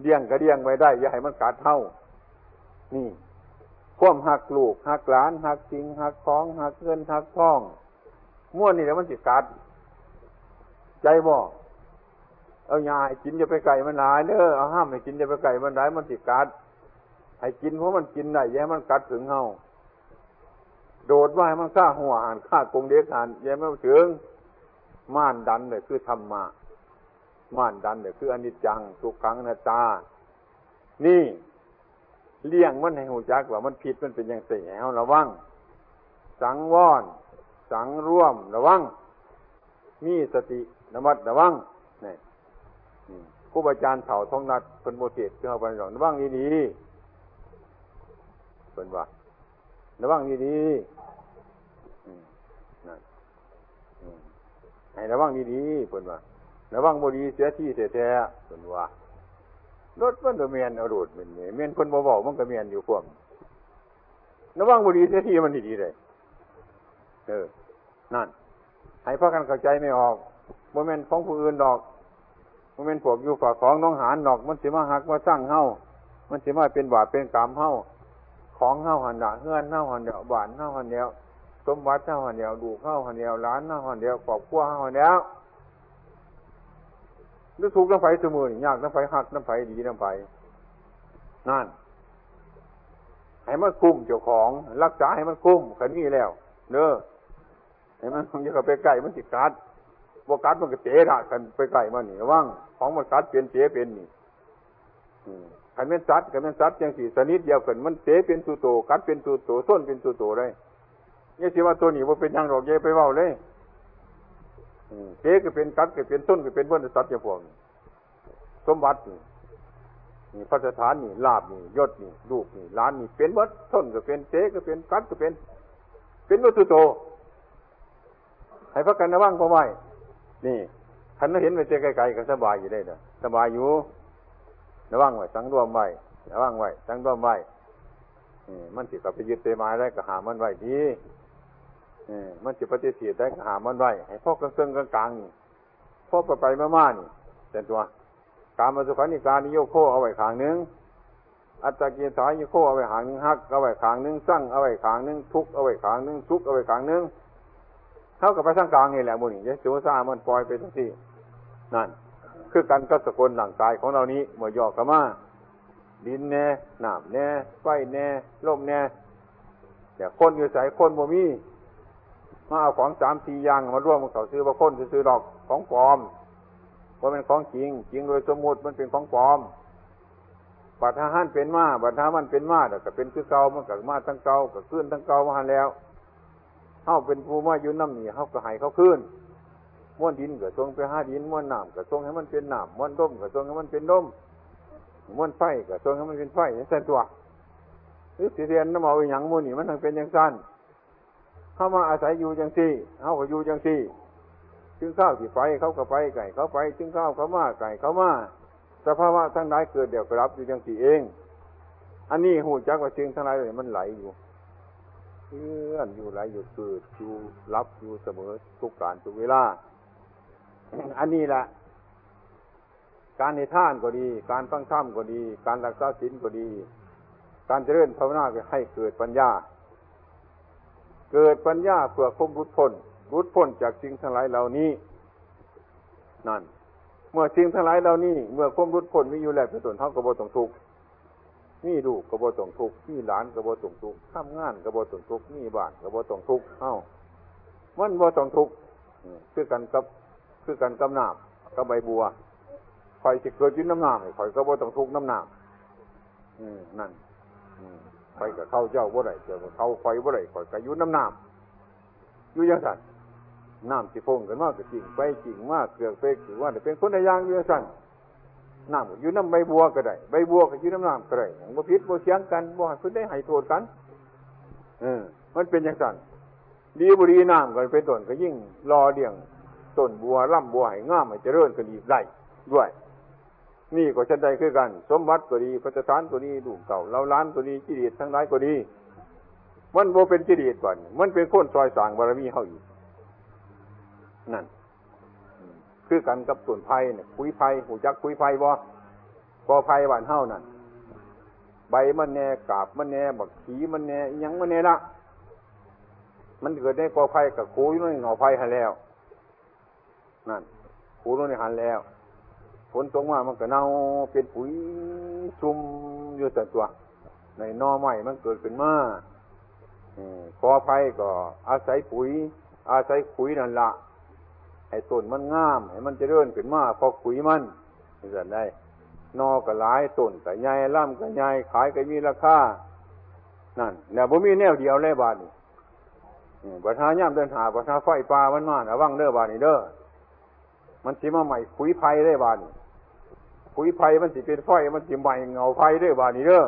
เลี้ยงก็เลี้ยงไว้ได้ อย่าให้มันกัดเท่า นี่ข่วมหักลูกหักหลานหักจริงหักของหักเงินหักทองม้วนนี่แล้วมันจิกัด ใจบ่เอายาให้กินจะไปไก่มันหลายเด้อเอาห้ามให้กินจะไปไก่มันหลายมันติกัดให้กินเพราะมันกินได้แย่มันกัดถึงเฮาโดดว่าให้มันฆ่าหัวหันฆ่ากงเด็กหันแย่ไม่ถึงม่านดันเลยคือธรรมะม่านดันเลยคืออนิจจังทุกขังนาตา นี่ เลี้ยงมันให้หูจักว่ามันผิดมันเป็นอย่างเสียเอาระวัง สังวรสังร่วมระวัง มีสติระมัดระวังนี่ครูบาอาจารย์เถ่าท้องนัดเป็นโมเสสเจ้าไปหลองระวังดีดีเป็นว่าระวังดีดีนั่นให้ระวังดีดีเป็นว่าระวังบดีเสียที่แท้ๆเป็นว่า รถมันก็เมียนเอาโดดเป็นเมียนคนบ่บอกมันก็เมียนอยู่ควมระวังบดีเสียทีมันดีๆเลยเออ นั่นให้พากันเข้าใจไม่ออกโมเมนต์ของผู้อื่นดอกมันเป็นพวกอยู่ฝากของน้องหานดอก มันสิมาหักมาสร้างเฮามันสิมาเป็นบาปเป็นกรรมเฮาของเฮาหันดะเฮือนเฮาหันเดียวบานเฮาหันเดียวสมบัติเฮาหันเดียวดูเฮาหันเดียวร้านเฮาหันเดียวครอบครัวเฮาหันเดียว นึกถูกน้ำไฟเสมอยากน้ำไฟหักน้ำไฟดีน้ำไฟนั่นให้มันคุ้มเจ้าของ รักษาให้มันคุ้มขันนี้แล้วเด้อให้มันอย่าไปใกล้มันติดกัดบกัดมันก็เจ๊ละกันไปไกลมันนี่ว่างของมันกัดเป็นเจ๊เป็นนี่ขันเป็นสัตว์ขันเป็นสัตว์ยังสี่สนิทเดียวกันมันเจ๊เป็นสุโตกัดเป็นสุโตส้นเป็นสุโตได้เนี่ยสิว่าตัวนี้ว่าเป็นยังหรอกเย่ไปเว้าเลย เจ๊ก็เป็นกัดก็เป็นต้นก็เป็นเบื้องสัตว์อย่างพวกสมบัตินี่พระสถานนี่ลาบนี่ยศนี่ลูกนี่ล้านนี่เป็นวัดต้นก็เป็นเจ๊ก็เป็นกัดก็เป็น เป็นวัตถุโต ให้พระกันระวังพอไว้นี่ท่านเห็นไปเจอไกลๆก็สบายอยู่ได้เลยสบายอยู่ระวังไว้สังรวมไว้ระวังไว้สังรวมไว้มันจิกับไปยึดเตมาได้ก็หามันไว้ดี มันจิปฏิเสธได้ก็หามันไว้ให้พ่อกระเซิงกลางๆนี่พ่อไปไปมาๆนี่เป็นตัว การมาสุขานิการนิโยโคเอาไว้ขางนึงอัตตะเกียรสายโยโคเอาไว้ขางนึงฮักเอาไว้ขางนึงสั่งเอาไว้ขางนึงทุกเอาไว้ขางนึงทุกเอาไว้ขางนึงเท่ากับไปสร้างกลางนี่แหละบุญนี่ยะจูซ่ามันปล่อยไปทั้งที่นั่น คือกันกับสกุลหลังกายของเรานี้เมื่อย่อกมาดินแน่หน้ำแน่ไฟแน่ลมแน่แต่คนอยู่ใส่คนบ่มี มาเอาของสามสี่อย่างมาร่วมกันเขาซื้อว่าคนซื้อดอกของปลอมว่าเป็นของจริง จริงโดยสมมติมันเป็นของปลอมบัตรทหารเป็นมาบัตรทหารมันเป็นมาแต่ก็เป็นคือเก่ามันกับมาทั้งเก่ากับขึ้นทั้งเก่ามาแล้วเขาเป็นผู้มาอยู่น้ำหนีเขาก็ให้เขาขึ้นม้วนดินก็ทรงไปห้าดินม้วนน้ำก็ทรงให้มันเป็นน้ำม้วนร่มก็ทรงให้มันเป็นร่มม้วนไฟก็ทรงให้มันเป็นไฟนี่ใส่ตัวหรือสิเรียนน้ำเอาอย่างมูนี่มันทั้งเป็นอย่างสั้น เข้ามาอาศัยอยู่จังซี่เขาก็อยู่จังซี่ถึงข้าวที่ไฟเขาก็ไปไก่เขาไปถึงข้าวเขามาไก่เขามาสภาวะทั้งหลายเกิดเดี๋ยวกรับอยู่จังสี่เอง อันนี้หูจักว่าจึงทั้งหลายเลยมันไหลอยู่เลื่อนอยู่ไหลอยู่เกิดอยู่รับอยู่เสมอทุกการทุกเวลา อันนี้แหละการในท่านก็ดี การฟังธรรมก็ดี การรักษาศีลก็ดี การเจริญภาวนาให้เกิดปัญญา เกิดปัญญาเพื่อคมรุดพ้นรุดพ้นจากสิ่งทั้งหลายเหล่านี้ นั่น เมื่อสิ่งทั้งหลายเหล่านี้ เมื่อคมรุดพ้นมีอยู่แล้วเป็นส่วนเท่ากับโบตงทุกมีลูกระโบตงทุกมีหลานกระโบตงทุกทำงานกระโบตงทุกมีบ้านกระโบตงทุกเอ้ามันโบตงทุกคือกันกับคือกันกับน้ำกับใบบัวคอยจะเกิดยืนน้ำหนาคอยกระโบตงทุกน้ำหนาอืมนั่น คอยกับเข้าเจ้าบ่ไรเจ้าเข้าคอยบ่ไรคอยกับยุนน้ำนาอยู่ยังสันน้ำสิฟงกันมากกับจริงไปจริงมากเกลือเฟกถือว่าเป็นคนในยางอยู่ยังสันน้ำอยู่น้ำใบบัวก็ได้ใบบัวก็ยู่น้ำน้ำก็ได้บ่พิษบ่เสียงกันบ่ห้เพิ่นได้ให้โทษกันเออมันเป็นอย่างสันดีบุรีน้ำก็เป็นต้นก็ยิ่งรอเดี่ยงต้นบัวล่ำบัวให้ง่ามให้เจริญก็ดีกได้ด้วย นี่ก็ชันใดคือกัน สมบัติก็ดีพัฒฐานก็ดีดูเก่าเราล้านก็ดีจิตทั้งหลายก็ดี มันโบเป็นจิตก่อนมันเป็นคนซอยสางบารมีเขาอยู่นั่น คือกันกับส่วนไผ่เนี่ยคุยไผ่หูจักคุยไผ่บ่กอไผ่หวานเฮานั่นใบมันแน่กาบมันแน่บักขีมันแน่ยังมันแน่ละมันเกิดได้กอไผ่กับคูอยู่ในหน่อไผ่หันแล้ว นั่นคูอยู่ในหันแล้ว ฝนตกมามันก็เน่าเป็นปุ๋ยซุ่มอยู่แต่ตัว ในนอใหม่มันเกิดขึ้นมากอไผ่ก็ อาศัยปุ๋ย อาศัยปุ๋ยนั่นละให้ต้นมันงามให้มันจะเริ่นขึ้นมาพอขุยมันนี่จะได้ นอก็หลายต้นแต่ใหญ่ล่ำก็ใหญ่ขายก็มีราคานั่นเนี่ยผมมีแนวเดียวเลยบาทนี่บัตรย่ำเดินหาบัตรไฟปลามันมาระวังเด้อบาทนี่เด้อ มันสิมาใหม่ขุยไผ่ได้บานี่ขุยไผ่มันสิเป็นไฟมันสิใหม่เงาไฟได้บาทนี่เด้อ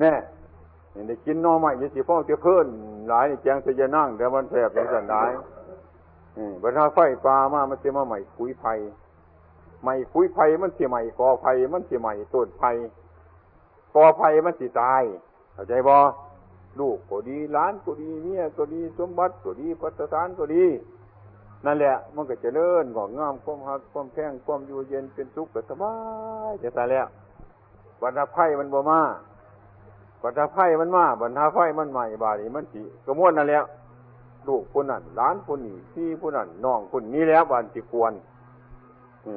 แน่เนี่ได้กินน้อใหม่ยังสิพ่อเจ้าเพิ่นหลายนี่แจงจะจะนั่งแต่มันแสบอย่างสันได้บรรดาไฟปลามามันจะมาใหม่คุยไผ่ใหม่คุยไผ่มันจะใหม่กอไผ่มันจะใหม่ต้นไผ่กอไผ่มันจะตายเข้าใจบ่ลูกก็ดีล้านก็ดีเมียก็ดีสมบัติก็ดีพัฒนานก็ดี นั่นแหละมันก็จะเลื่อนงอกงามความหักความแข็งความอยู่เย็นเป็นสุกขก็สบายจะตายแล้วบรรดาไผ่มันบ่มาบรรดาไผ่มันมาบรรดาไฟมันใหม่บาดีมันสีกระมวลนั่นแหล้วลูกคนนั้นหลานคนนี้พี่คนนั้นน้องคนนี้แล้วบานที่ควร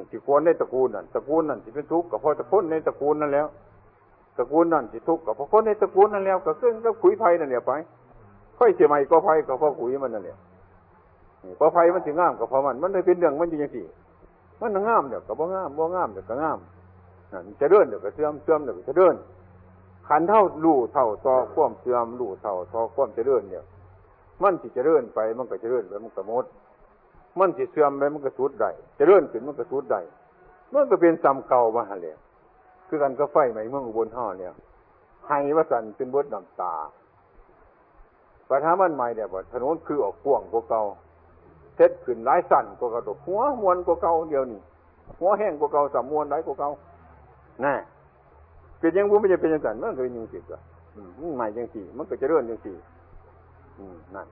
ที่ควรในตระกูลนั่นตระกูลนั่นที่เป็นทุกข์กับพ่อตระกูลในตระกูลนั่นแล้วตระกูลนั่นที่ทุกข์กับพ่อคนในตระกูลนั่นแล้วก็เครื่องก็ขุยไผ่นั่นแหละไปค่อยเสียใหม่ก็ไผ่กับพ่อขุยมันนั่นแหละ พอไผ่มันถึงงามกับพอมัน มันเลยเป็นเรื่องมันจริงสิมันงามเดี๋ยวกับบ่งามบ่งามเดี๋ยวก็งามนั่นจะเดินเดี๋ยวก็เสื่อมเสื่อมเดี๋ยวก็จะเดินขันเท่าลู่เท่าต่อควมเสื่อมลู่เท่าต่อควมจะเดินเนี่ยมันสิจะเลื่อนไปมันก็จะเลื่อนไปมันก็มด มันสิเสื่อมไปมันก็สุดได้จะเลื่อนขึ้นมันก็สุดได้มันก็เป็นซ้ำเก่ามาเลยคือกันก็ไฟใหม่เมืองอุบลห่อเนี่ยให้ว่าสันเป็นบดน้ำตาปัญหามันใหม่เนี่ยว่าถนนคือออกกว้างกว่าเก่า เท็ดขึ้นหลายสั่นกว่าเก่าหัวมวนกว่าเก่าเดียวนี่หัวแห้งกว่าเก่าสามมวนหลายกว่าเก่าน่เป็นยังบุ้ไม่จะเป็นยังไงมันก็เป็นยังสิกะใหม่ยังสี่ มันก็จะเลื่อนยังสี่นั่น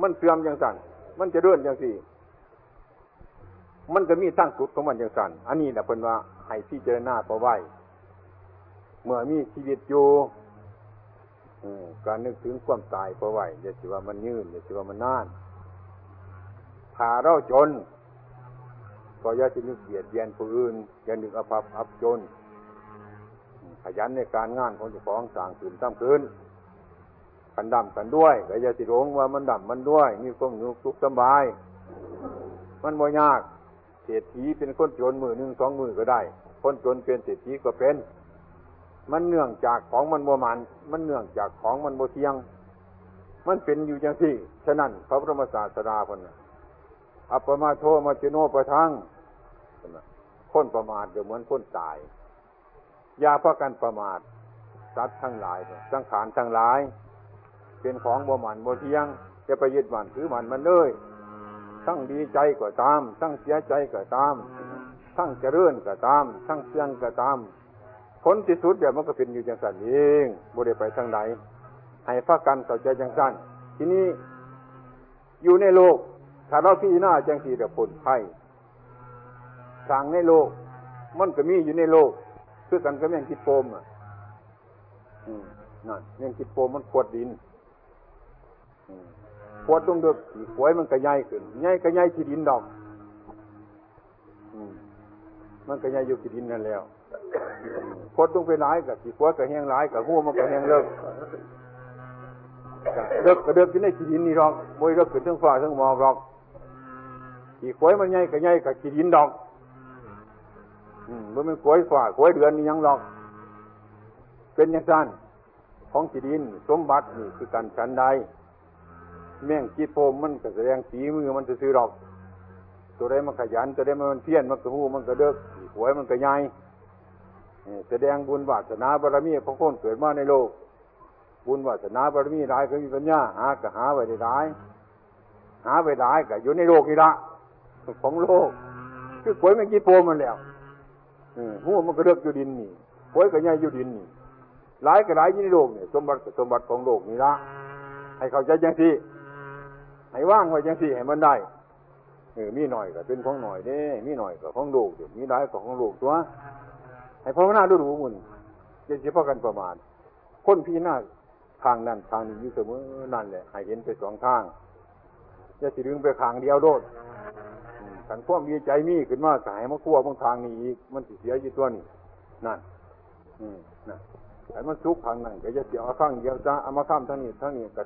มันเสื่อมอย่างสั่นมันจะเลื่อนอย่างสี่ มันก็มีตั้งสุดของมันอย่างสั่นอันนี้แหละเป็นว่าให้พิจารณาประไว้เมื่อมีชีวิตอยู่การนึกถึงความตายประไว้อย่าสิว่ามันยืนอย่าสิว่ามันนาน ถ้าเราจน ก็อย่าจะนึกเบียดเบียนผู้อื่นอย่านึกอภัพอับจน ขยันในการงานของเจ้าของสร้างขืนตั้มขืนกันดำกันด้วยแต่อย่าสิหลงว่ามันดำมันด้วย มีความนุกสุขสบาย มันบ่ยากเศรษฐีเป็นคนจนมือหนึ่งสองมือก็ได้ คนจนเป็นเศรษฐีก็เป็น มันเนื่องจากของมันบ่มัน มันเนื่องจากของมันบ่เที่ยง มันเป็นอยู่อย่างที่ ฉะนั้นพระบรมศาสดาคนน่ะ อัปมาโทมาจิโนประทังคนประมาทเดี๋ยวเหมือนคนตาย ยาพระกันประมาทสัตว์ทั้งหลาย สังขารทั้งหลาย เป็นของบ่มันบ่เที่ยง จะไปยึดมันถือมันมันเลยทั้งดีใจก็ตาม ทั้งเสียใจก็ตาม ทั้งเจริญก็ตาม ทั้งเสื่องก็ตาม ผลที่สุดเดี๋ยวมันก็เป็นอยู่จังสันเองบ่ได้ไปทางไหนให้พระกันเข้าใจจังสั้นทีนี้อยู่ในโลก ถ้าเราพี่หน้าจังสีเดี๋ยวผลไพ่สั่งในโลก มันก็มีอยู่ในโลก คือกันก็แม่งคิดโปมอะนั่นแม่งคิดโปมมันขวดดินขวดตรงเดือกขี่ขวยมันก็ใหญ่ขึ้นใหญ่ก็ใหญ่ขีดินดอกมันก็ใหญ่อยู่ขีดินนั่นแล้วขวดตรงไปหลายกับขี่ขวยก็แห้งหลายกับหัวมันก็แห้งเลิกเลิกก็เลิกอยู่ในขีดินนี่หรอกมวยเลิกขึ้นทั้งฟ้าทั้งหมอกหรอก ขี่ขวยมันใหญ่ก็ใหญ่กับขีดินดอกมันเป็นกล้วยฝ่ากล้วยเดือนนี่ยังหรอก เป็นอย่างนั้นของจีดิน สมบัตินี่คือการฉันใดแม่งจีโปมมันก็แสดงสีมือมันจะซื้อหรอก ตัวใดมันขยัน ตัวใดมันเพี้ยนมันก็หูมันก็เดิกหวยมันก็ใหญ่แสดงบุญวาสนาบารมีของคนเกิดมาในโลก บุญวาสนาบารมีหลายก็มีปัญญาหาก็หาไว้ได้หลาย หาไว้หลายก็อยู่ในโลกนี่ละ ของโลก คือหวยมันจีโปมมันแล้วหัวมันก็เลือกอยู่ดินนี่ป่วยก็ใหญ่อยู่ดินนี่หลายก็หลายยี่ในโลกเนี่ยสมบัติสมบัติของโลกนี่ละให้เข้าใจยังที่ให้ว่างไว้ยังที่ให้มันได้เออมีหน่อยก็เป็นของหน่อยเด้ มีหน่อยก็ของโลกอยู่มีหลายก็ของโลกตัวให้พ่อหน้าดูดูมุนจะเฉพาะกันประมาณคนพี่หน้าทางนั้นทางนี้อยู่เสมอนั่นแหละให้เห็นไปสองทางจะสิดึงไปทางเดียวโดด ขันพ่วงมดีใจมีขึ้นมาสายมาขั้วบางทางนี้อีกมันสิเสียอยู่ตัวนี้นั่นอืมนั่นแต่มันซุกทางนั่นก็จะเสียเอาข้างเดียวจ้าเอามาข้ามทางนี้ทางนี้ก็